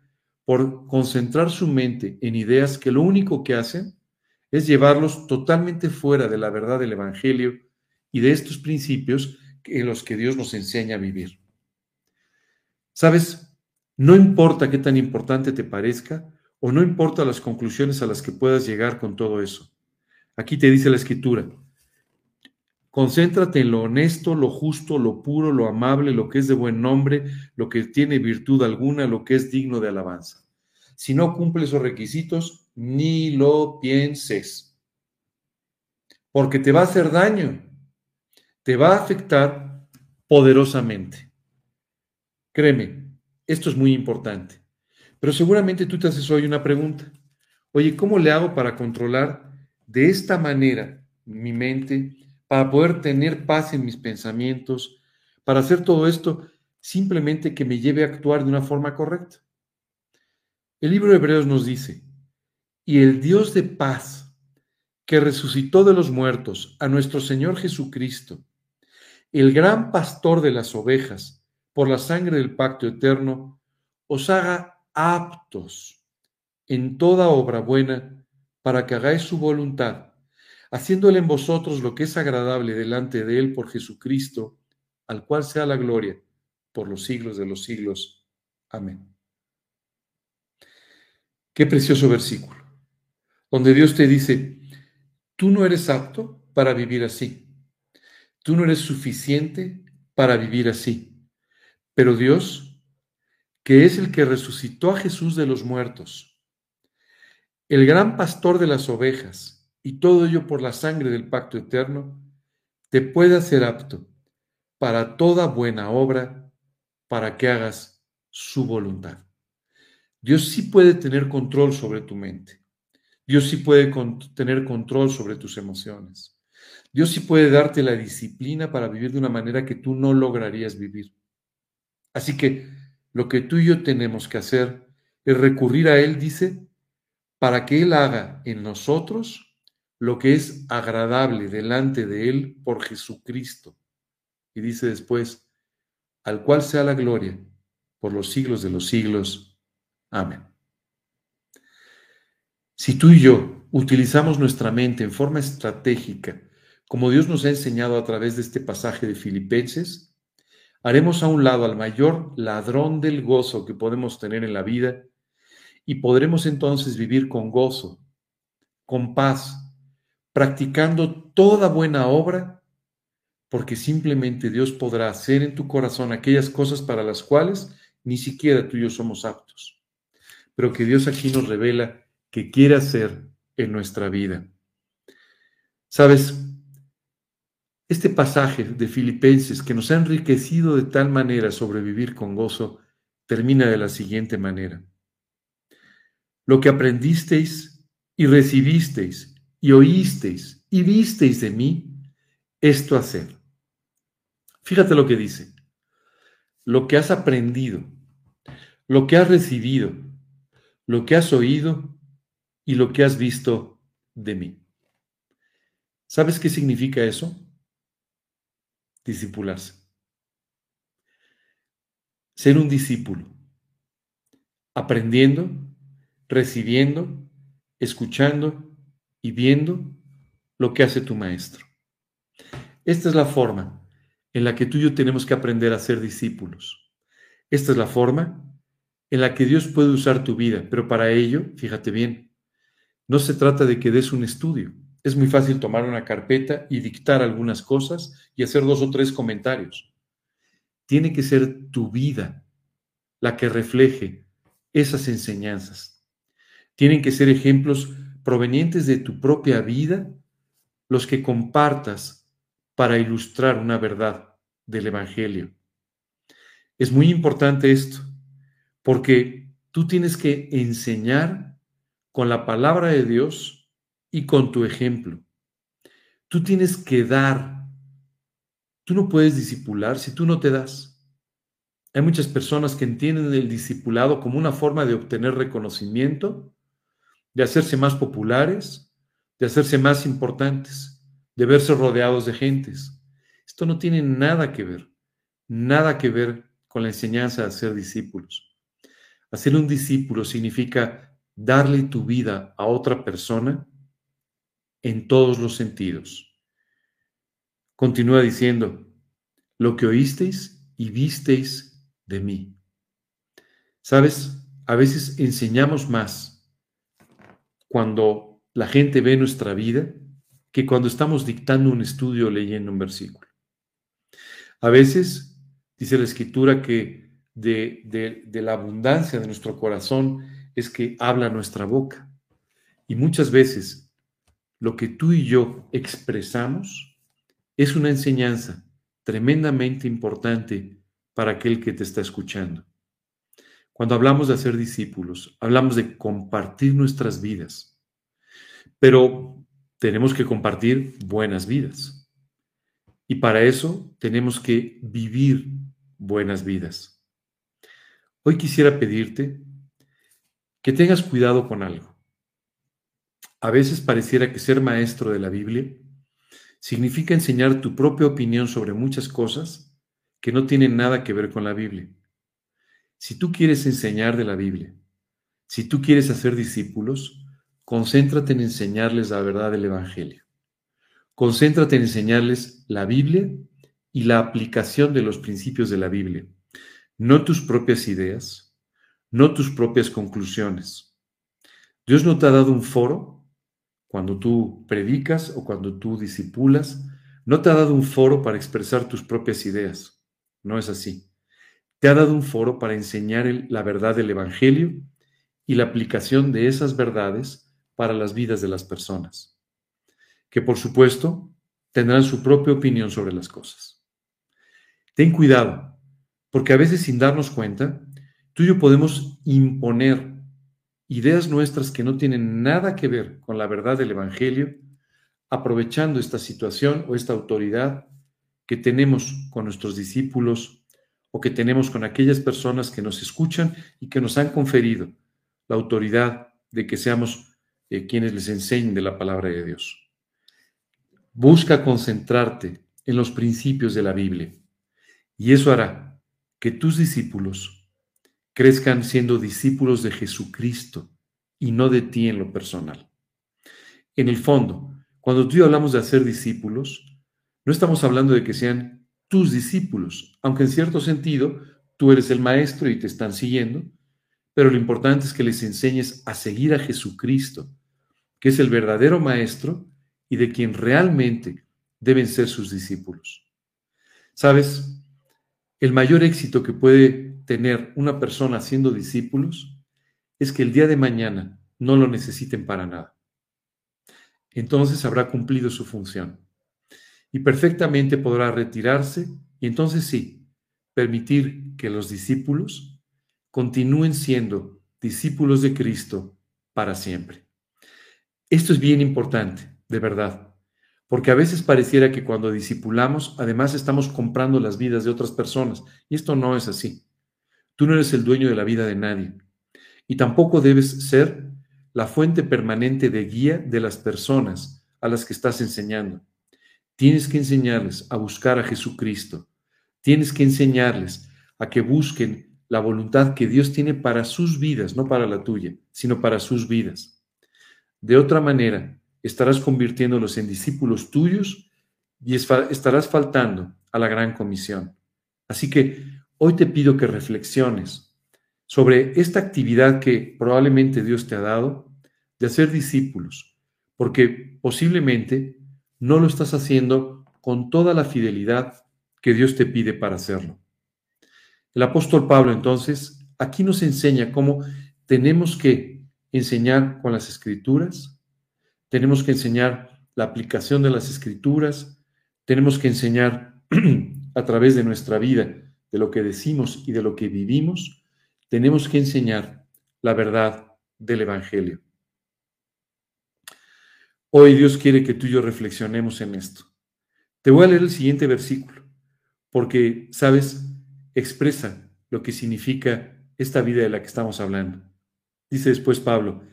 por concentrar su mente en ideas que lo único que hacen es llevarlos totalmente fuera de la verdad del Evangelio y de estos principios en los que Dios nos enseña a vivir. Sabes, no importa qué tan importante te parezca, o no importa las conclusiones a las que puedas llegar con todo eso. Aquí te dice la escritura, concéntrate en lo honesto, lo justo, lo puro, lo amable, lo que es de buen nombre, lo que tiene virtud alguna, lo que es digno de alabanza. Si no cumple esos requisitos, ni lo pienses, porque te va a hacer daño, te va a afectar poderosamente. Créeme, esto es muy importante. Pero seguramente tú te haces hoy una pregunta. Oye, ¿cómo le hago para controlar de esta manera mi mente, para poder tener paz en mis pensamientos, para hacer todo esto simplemente que me lleve a actuar de una forma correcta? El libro de Hebreos nos dice, y el Dios de paz, que resucitó de los muertos a nuestro Señor Jesucristo, el gran pastor de las ovejas, por la sangre del pacto eterno, os haga aptos en toda obra buena para que hagáis su voluntad, haciéndole en vosotros lo que es agradable delante de Él por Jesucristo, al cual sea la gloria por los siglos de los siglos. Amén. Qué precioso versículo, donde Dios te dice, tú no eres apto para vivir así, tú no eres suficiente para vivir así, pero Dios que es el que resucitó a Jesús de los muertos, el gran pastor de las ovejas, y todo ello por la sangre del pacto eterno, te puede hacer apto para toda buena obra, para que hagas su voluntad. Dios sí puede tener control sobre tu mente. Dios sí puede tener control sobre tus emociones. Dios sí puede darte la disciplina para vivir de una manera que tú no lograrías vivir. Así que lo que tú y yo tenemos que hacer es recurrir a Él, dice, para que Él haga en nosotros lo que es agradable delante de Él por Jesucristo. Y dice después, al cual sea la gloria por los siglos de los siglos. Amén. Si tú y yo utilizamos nuestra mente en forma estratégica, como Dios nos ha enseñado a través de este pasaje de Filipenses, haremos a un lado al mayor ladrón del gozo que podemos tener en la vida y podremos entonces vivir con gozo, con paz, practicando toda buena obra, porque simplemente Dios podrá hacer en tu corazón aquellas cosas para las cuales ni siquiera tú y yo somos aptos, pero que Dios aquí nos revela que quiere hacer en nuestra vida. Sabes, este pasaje de Filipenses que nos ha enriquecido de tal manera sobre vivir con gozo, termina de la siguiente manera. Lo que aprendisteis y recibisteis y oísteis y visteis de mí, esto hacer. Fíjate lo que dice. Lo que has aprendido, lo que has recibido, lo que has oído y lo que has visto de mí. ¿Sabes qué significa eso? Discipularse. Ser un discípulo. Aprendiendo, recibiendo, escuchando y viendo lo que hace tu maestro. Esta es la forma en la que tú y yo tenemos que aprender a ser discípulos. Esta es la forma en la que Dios puede usar tu vida, pero para ello, fíjate bien, no se trata de que des un estudio. Es muy fácil tomar una carpeta y dictar algunas cosas y hacer dos o tres comentarios. Tiene que ser tu vida la que refleje esas enseñanzas. Tienen que ser ejemplos provenientes de tu propia vida los que compartas para ilustrar una verdad del Evangelio. Es muy importante esto, porque tú tienes que enseñar con la palabra de Dios y con tu ejemplo. Tú tienes que dar. Tú no puedes disipular si tú no te das. Hay muchas personas que entienden el discipulado como una forma de obtener reconocimiento, de hacerse más populares, de hacerse más importantes, de verse rodeados de gentes. Esto no tiene nada que ver, nada que ver con la enseñanza de ser discípulos. Hacer un discípulo significa darle tu vida a otra persona en todos los sentidos. Continúa diciendo, lo que oísteis y visteis de mí. Sabes, a veces enseñamos más cuando la gente ve nuestra vida que cuando estamos dictando un estudio leyendo un versículo. A veces dice la escritura que de, de, de la abundancia de nuestro corazón es que habla nuestra boca. Y muchas veces lo que tú y yo expresamos es una enseñanza tremendamente importante para aquel que te está escuchando. Cuando hablamos de hacer discípulos, hablamos de compartir nuestras vidas, pero tenemos que compartir buenas vidas. Y para eso tenemos que vivir buenas vidas. Hoy quisiera pedirte que tengas cuidado con algo. A veces pareciera que ser maestro de la Biblia significa enseñar tu propia opinión sobre muchas cosas que no tienen nada que ver con la Biblia. Si tú quieres enseñar de la Biblia, si tú quieres hacer discípulos, concéntrate en enseñarles la verdad del Evangelio. Concéntrate en enseñarles la Biblia y la aplicación de los principios de la Biblia, no tus propias ideas, no tus propias conclusiones. Dios no te ha dado un foro cuando tú predicas o cuando tú disipulas, no te ha dado un foro para expresar tus propias ideas. No es así. Te ha dado un foro para enseñar la verdad del Evangelio y la aplicación de esas verdades para las vidas de las personas, que por supuesto tendrán su propia opinión sobre las cosas. Ten cuidado, porque a veces sin darnos cuenta, tú y yo podemos imponer ideas nuestras que no tienen nada que ver con la verdad del Evangelio, aprovechando esta situación o esta autoridad que tenemos con nuestros discípulos o que tenemos con aquellas personas que nos escuchan y que nos han conferido la autoridad de que seamos eh, quienes les enseñen de la palabra de Dios. Busca concentrarte en los principios de la Biblia y eso hará que tus discípulos crezcan siendo discípulos de Jesucristo y no de ti en lo personal. En el fondo, cuando tú y yo hablamos de hacer discípulos, no estamos hablando de que sean tus discípulos, aunque en cierto sentido tú eres el maestro y te están siguiendo, pero lo importante es que les enseñes a seguir a Jesucristo, que es el verdadero maestro y de quien realmente deben ser sus discípulos. ¿Sabes? El mayor éxito que puede tener una persona siendo discípulos es que el día de mañana no lo necesiten para nada. Entonces habrá cumplido su función y perfectamente podrá retirarse y entonces sí, permitir que los discípulos continúen siendo discípulos de Cristo para siempre. Esto es bien importante, de verdad, porque a veces pareciera que cuando discipulamos, además estamos comprando las vidas de otras personas, y esto no es así. Tú no eres el dueño de la vida de nadie, y tampoco debes ser la fuente permanente de guía de las personas a las que estás enseñando. Tienes que enseñarles a buscar a Jesucristo. Tienes que enseñarles a que busquen la voluntad que Dios tiene para sus vidas, no para la tuya, sino para sus vidas. De otra manera, estarás convirtiéndolos en discípulos tuyos y estarás faltando a la gran comisión. Así que hoy te pido que reflexiones sobre esta actividad que probablemente Dios te ha dado de hacer discípulos, porque posiblemente no lo estás haciendo con toda la fidelidad que Dios te pide para hacerlo. El apóstol Pablo entonces aquí nos enseña cómo tenemos que enseñar con las escrituras, tenemos que enseñar la aplicación de las escrituras, tenemos que enseñar a través de nuestra vida, de lo que decimos y de lo que vivimos, tenemos que enseñar la verdad del Evangelio. Hoy Dios quiere que tú y yo reflexionemos en esto. Te voy a leer el siguiente versículo, porque, sabes, expresa lo que significa esta vida de la que estamos hablando. Dice después Pablo,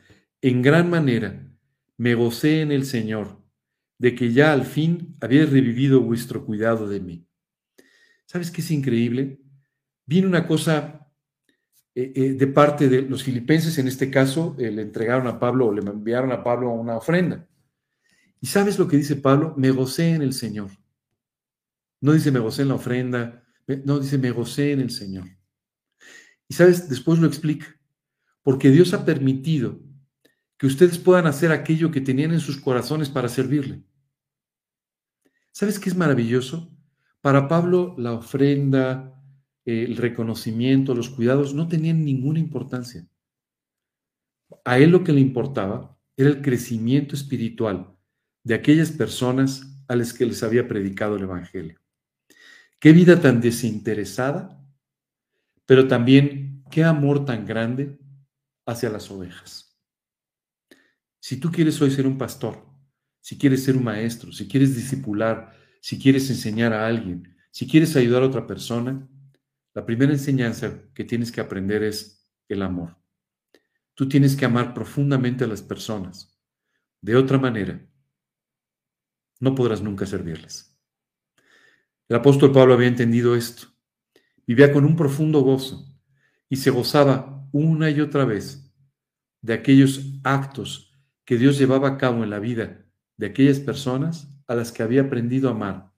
en gran manera me gocé en el Señor de que ya al fin había revivido vuestro cuidado de mí. ¿Sabes qué es increíble? Viene una cosa eh, eh, de parte de los filipenses, en este caso, eh, le entregaron a Pablo o le enviaron a Pablo una ofrenda. ¿Y sabes lo que dice Pablo? Me gocé en el Señor. No dice me gocé en la ofrenda, no dice me gocé en el Señor. Y sabes, después lo explica. Porque Dios ha permitido que ustedes puedan hacer aquello que tenían en sus corazones para servirle. ¿Sabes qué es maravilloso? Para Pablo la ofrenda, el reconocimiento, los cuidados no tenían ninguna importancia. A él lo que le importaba era el crecimiento espiritual de aquellas personas a las que les había predicado el Evangelio. Qué vida tan desinteresada, pero también qué amor tan grande hacia las ovejas. Si tú quieres hoy ser un pastor, si quieres ser un maestro, si quieres discipular, si quieres enseñar a alguien, si quieres ayudar a otra persona, la primera enseñanza que tienes que aprender es el amor. Tú tienes que amar profundamente a las personas. De otra manera, no podrás nunca servirles. El apóstol Pablo había entendido esto. Vivía con un profundo gozo y se gozaba una y otra vez de aquellos actos que Dios llevaba a cabo en la vida de aquellas personas a las que había aprendido a amar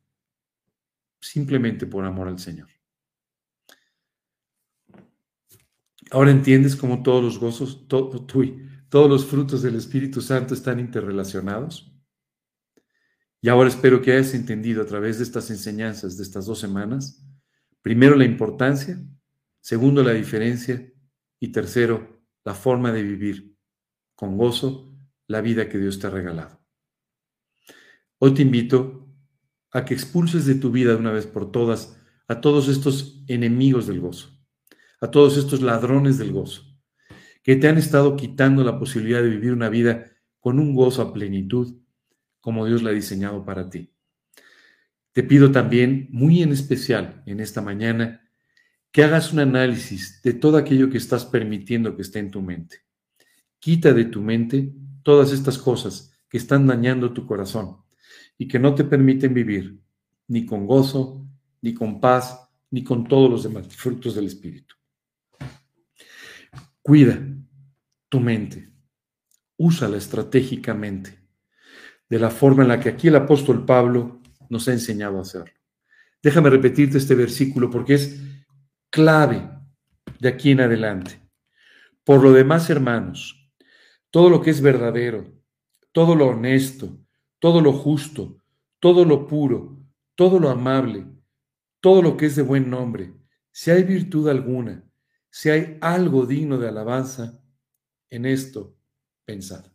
simplemente por amor al Señor. Ahora entiendes cómo todos los gozos, todos los frutos del Espíritu Santo están interrelacionados. Y ahora espero que hayas entendido a través de estas enseñanzas de estas dos semanas, primero la importancia, segundo la diferencia y tercero la forma de vivir con gozo la vida que Dios te ha regalado. Hoy te invito a que expulses de tu vida de una vez por todas a todos estos enemigos del gozo, a todos estos ladrones del gozo, que te han estado quitando la posibilidad de vivir una vida con un gozo a plenitud como Dios la ha diseñado para ti. Te pido también, muy en especial en esta mañana, que hagas un análisis de todo aquello que estás permitiendo que esté en tu mente. Quita de tu mente todas estas cosas que están dañando tu corazón y que no te permiten vivir ni con gozo, ni con paz, ni con todos los demás frutos del Espíritu. Cuida tu mente, úsala estratégicamente de la forma en la que aquí el apóstol Pablo nos ha enseñado a hacerlo. Déjame repetirte este versículo porque es clave de aquí en adelante. Por lo demás, hermanos, todo lo que es verdadero, todo lo honesto, todo lo justo, todo lo puro, todo lo amable, todo lo que es de buen nombre, si hay virtud alguna, si hay algo digno de alabanza, en esto pensad.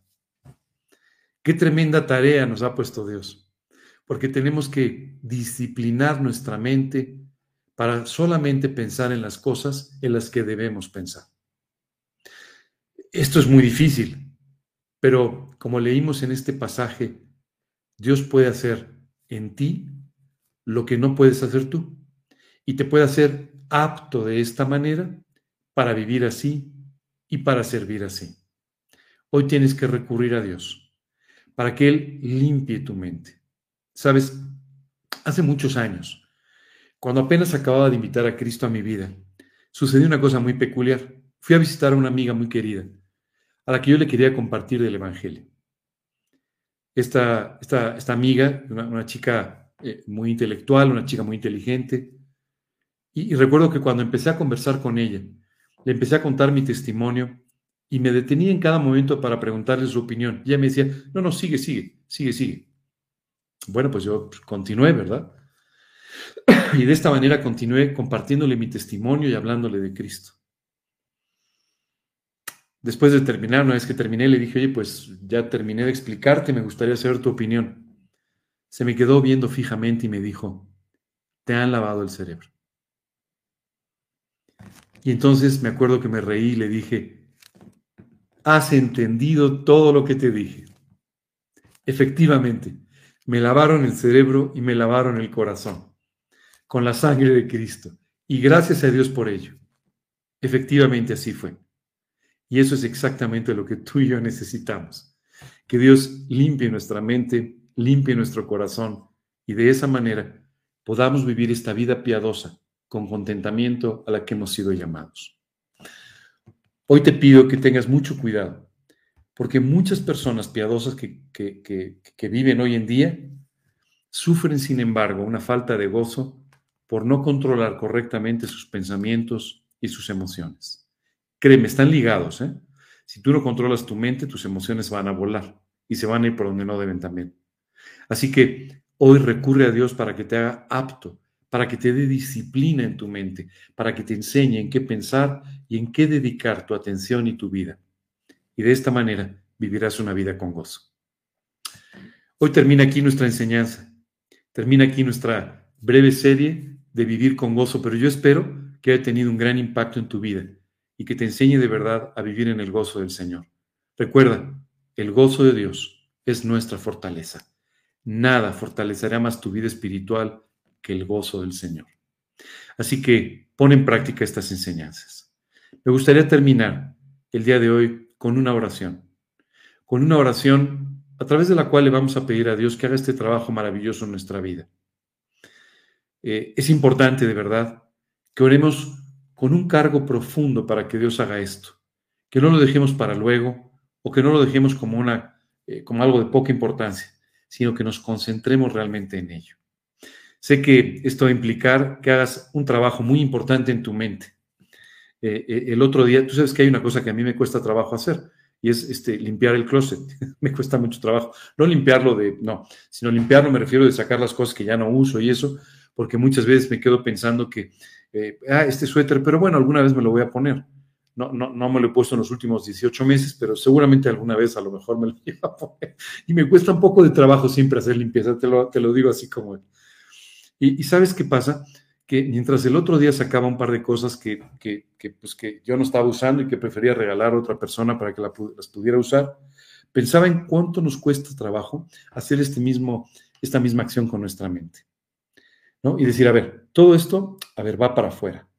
Qué tremenda tarea nos ha puesto Dios, porque tenemos que disciplinar nuestra mente para solamente pensar en las cosas en las que debemos pensar. Esto es muy difícil, pero como leímos en este pasaje, Dios puede hacer en ti lo que no puedes hacer tú y te puede hacer apto de esta manera para vivir así y para servir así. Hoy tienes que recurrir a Dios para que Él limpie tu mente. Sabes, hace muchos años, cuando apenas acababa de invitar a Cristo a mi vida, sucedió una cosa muy peculiar. Fui a visitar a una amiga muy querida, a la que yo le quería compartir del Evangelio. Esta, esta, esta amiga, una, chica eh, muy intelectual, una chica muy inteligente, y recuerdo que cuando empecé a conversar con ella, le empecé a contar mi testimonio y me detenía en cada momento para preguntarle su opinión. Y ella me decía, no, no, sigue, sigue, sigue, sigue. Bueno, pues yo continué, ¿verdad? Y de esta manera continué compartiéndole mi testimonio y hablándole de Cristo. Después de terminar, una vez que terminé, le dije, oye, pues ya terminé de explicarte, me gustaría saber tu opinión. Se me quedó viendo fijamente y me dijo, te han lavado el cerebro. Y entonces me acuerdo que me reí y le dije, has entendido todo lo que te dije. Efectivamente, me lavaron el cerebro y me lavaron el corazón con la sangre de Cristo. Y gracias a Dios por ello. Efectivamente así fue. Y eso es exactamente lo que tú y yo necesitamos. Que Dios limpie nuestra mente, limpie nuestro corazón y de esa manera podamos vivir esta vida piadosa con contentamiento a la que hemos sido llamados. Hoy te pido que tengas mucho cuidado, porque muchas personas piadosas que, que, viven hoy en día sufren, sin embargo, una falta de gozo por no controlar correctamente sus pensamientos y sus emociones. Créeme, están ligados. ¿eh? Si tú no controlas tu mente, tus emociones van a volar y se van a ir por donde no deben también. Así que hoy recurre a Dios para que te haga apto para que te dé disciplina en tu mente, para que te enseñe en qué pensar y en qué dedicar tu atención y tu vida. Y de esta manera vivirás una vida con gozo. Hoy termina aquí nuestra enseñanza, termina aquí nuestra breve serie de vivir con gozo, pero yo espero que haya tenido un gran impacto en tu vida y que te enseñe de verdad a vivir en el gozo del Señor. Recuerda, el gozo de Dios es nuestra fortaleza. Nada fortalecerá más tu vida espiritual que el gozo del Señor. Así que pon en práctica estas enseñanzas. Me gustaría terminar el día de hoy con una oración, con una oración a través de la cual le vamos a pedir a Dios que haga este trabajo maravilloso en nuestra vida. Eh, es importante, de verdad, que oremos con un cargo profundo para que Dios haga esto, que no lo dejemos para luego o que no lo dejemos como, una, eh, como algo de poca importancia, sino que nos concentremos realmente en ello. Sé que esto va a implicar que hagas un trabajo muy importante en tu mente. Eh, eh, el otro día, tú sabes que hay una cosa que a mí me cuesta trabajo hacer y es este, limpiar el closet. me cuesta mucho trabajo. No limpiarlo de, no, sino limpiarlo me refiero de sacar las cosas que ya no uso y eso, porque muchas veces me quedo pensando que, eh, ah, este suéter, pero bueno, alguna vez me lo voy a poner. No, no, no me lo he puesto en los últimos 18 meses, pero seguramente alguna vez a lo mejor me lo voy a poner. Y me cuesta un poco de trabajo siempre hacer limpieza, te lo, te lo digo así como, y, sabes qué pasa? Que mientras el otro día sacaba un par de cosas que, pues que yo no estaba usando y que prefería regalar a otra persona para que las pudiera usar, pensaba en cuánto nos cuesta trabajo hacer este mismo, esta misma acción con nuestra mente. Y decir, a ver, todo esto, a ver, va para afuera.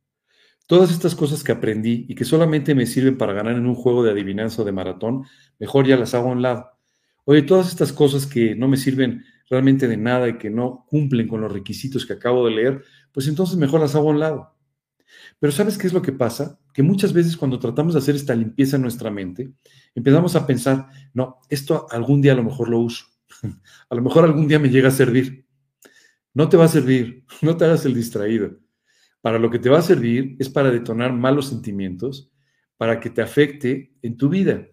Todas estas cosas que aprendí y que solamente me sirven para ganar en un juego de adivinanza o de maratón, mejor ya las hago a un lado. Oye, todas estas cosas que no me sirven realmente de nada y que no cumplen con los requisitos que acabo de leer, pues entonces mejor las hago a un lado. Pero ¿sabes qué es lo que pasa? Que muchas veces cuando tratamos de hacer esta limpieza en nuestra mente, empezamos a pensar, no, esto algún día a lo mejor lo uso, A lo mejor algún día me llega a servir. No te va a servir, no te hagas el distraído. Para lo que te va a servir es para detonar malos sentimientos, para que te afecte en tu vida.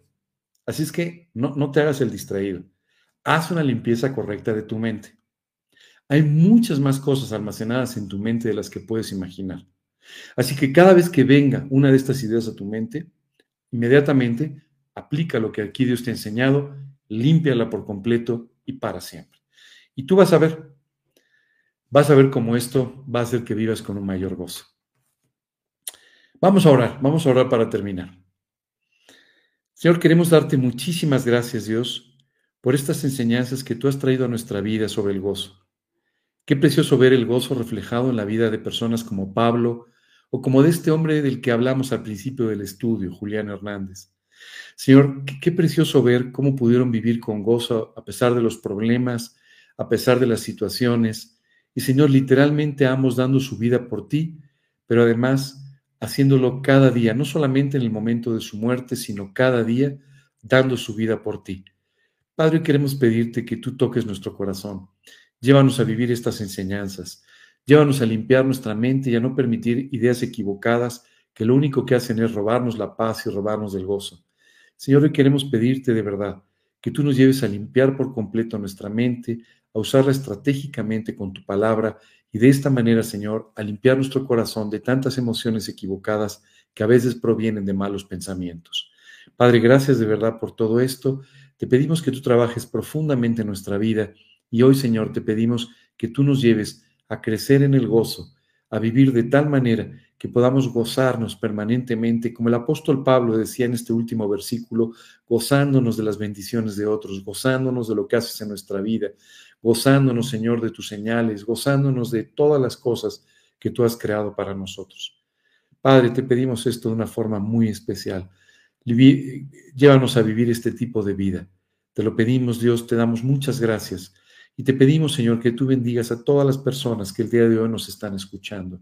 Así es que no, no te hagas el distraído. Haz una limpieza correcta de tu mente. Hay muchas más cosas almacenadas en tu mente de las que puedes imaginar. Así que cada vez que venga una de estas ideas a tu mente, inmediatamente aplica lo que aquí Dios te ha enseñado, límpiala por completo y para siempre. Y tú vas a ver, vas a ver cómo esto va a hacer que vivas con un mayor gozo. Vamos a orar, vamos a orar para terminar. Señor, queremos darte muchísimas gracias, Dios, por estas enseñanzas que tú has traído a nuestra vida sobre el gozo. Qué precioso ver el gozo reflejado en la vida de personas como Pablo o como de este hombre del que hablamos al principio del estudio, Julián Hernández. Señor, qué, precioso ver cómo pudieron vivir con gozo a pesar de los problemas, a pesar de las situaciones. Y Señor, literalmente ambos dando su vida por ti, pero además haciéndolo cada día, no solamente en el momento de su muerte, sino cada día dando su vida por ti. Padre, queremos pedirte que tú toques nuestro corazón. Llévanos a vivir estas enseñanzas. Llévanos a limpiar nuestra mente y a no permitir ideas equivocadas que lo único que hacen es robarnos la paz y robarnos del gozo. Señor, queremos pedirte de verdad que tú nos lleves a limpiar por completo nuestra mente, a usarla estratégicamente con tu palabra y de esta manera, Señor, a limpiar nuestro corazón de tantas emociones equivocadas que a veces provienen de malos pensamientos. Padre, gracias de verdad por todo esto. Te pedimos que tú trabajes profundamente en nuestra vida y hoy, Señor, te pedimos que tú nos lleves a crecer en el gozo, a vivir de tal manera que podamos gozarnos permanentemente, como el apóstol Pablo decía en este último versículo, gozándonos de las bendiciones de otros, gozándonos de lo que haces en nuestra vida, gozándonos, Señor, de tus señales, gozándonos de todas las cosas que tú has creado para nosotros. Padre, te pedimos esto de una forma muy especial. Llévanos a vivir este tipo de vida. Te lo pedimos, Dios, te damos muchas gracias. Y te pedimos, Señor, que tú bendigas a todas las personas que el día de hoy nos están escuchando.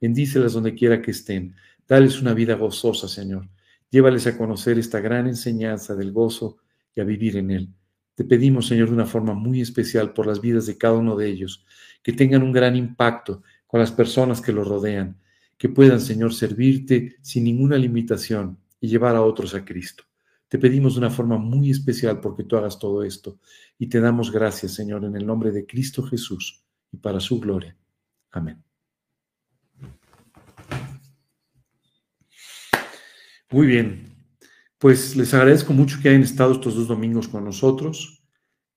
Bendícelas donde quiera que estén. Dales una vida gozosa, Señor. Llévales a conocer esta gran enseñanza del gozo y a vivir en él. Te pedimos, Señor, de una forma muy especial por las vidas de cada uno de ellos, que tengan un gran impacto con las personas que los rodean, que puedan, Señor, servirte sin ninguna limitación y llevar a otros a Cristo. Te pedimos de una forma muy especial porque tú hagas todo esto y te damos gracias, Señor, en el nombre de Cristo Jesús y para su gloria. Amén. Muy bien, pues les agradezco mucho que hayan estado estos dos domingos con nosotros.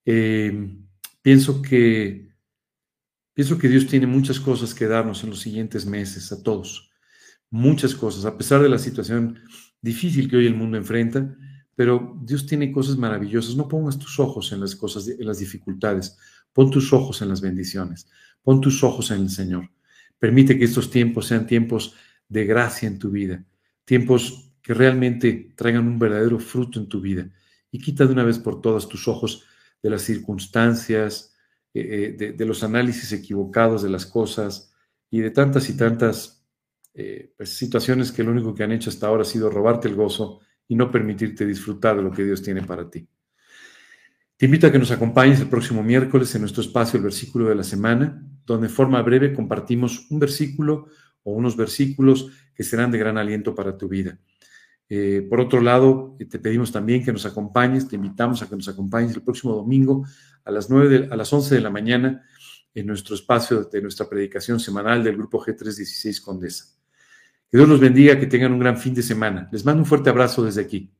Eh, pienso que pienso que Dios tiene muchas cosas que darnos en los siguientes meses a todos, muchas cosas, a pesar de la situación difícil que hoy el mundo enfrenta, pero Dios tiene cosas maravillosas. No pongas tus ojos en las cosas, en las dificultades, pon tus ojos en las bendiciones, pon tus ojos en el Señor. Permite que estos tiempos sean tiempos de gracia en tu vida, tiempos que realmente traigan un verdadero fruto en tu vida. Y quita de una vez por todas tus ojos de las circunstancias, eh, eh, de, los análisis equivocados de las cosas y de tantas y tantas eh, pues, situaciones que lo único que han hecho hasta ahora ha sido robarte el gozo y no permitirte disfrutar de lo que Dios tiene para ti. Te invito a que nos acompañes el próximo miércoles en nuestro espacio El Versículo de la Semana, donde de forma breve compartimos un versículo o unos versículos que serán de gran aliento para tu vida. Eh, por otro lado, eh, te pedimos también que nos acompañes, te invitamos a que nos acompañes el próximo domingo a las, 9 a las 11 de la mañana en nuestro espacio de nuestra predicación semanal del grupo G316 Condesa. Que Dios los bendiga, que tengan un gran fin de semana. Les mando un fuerte abrazo desde aquí.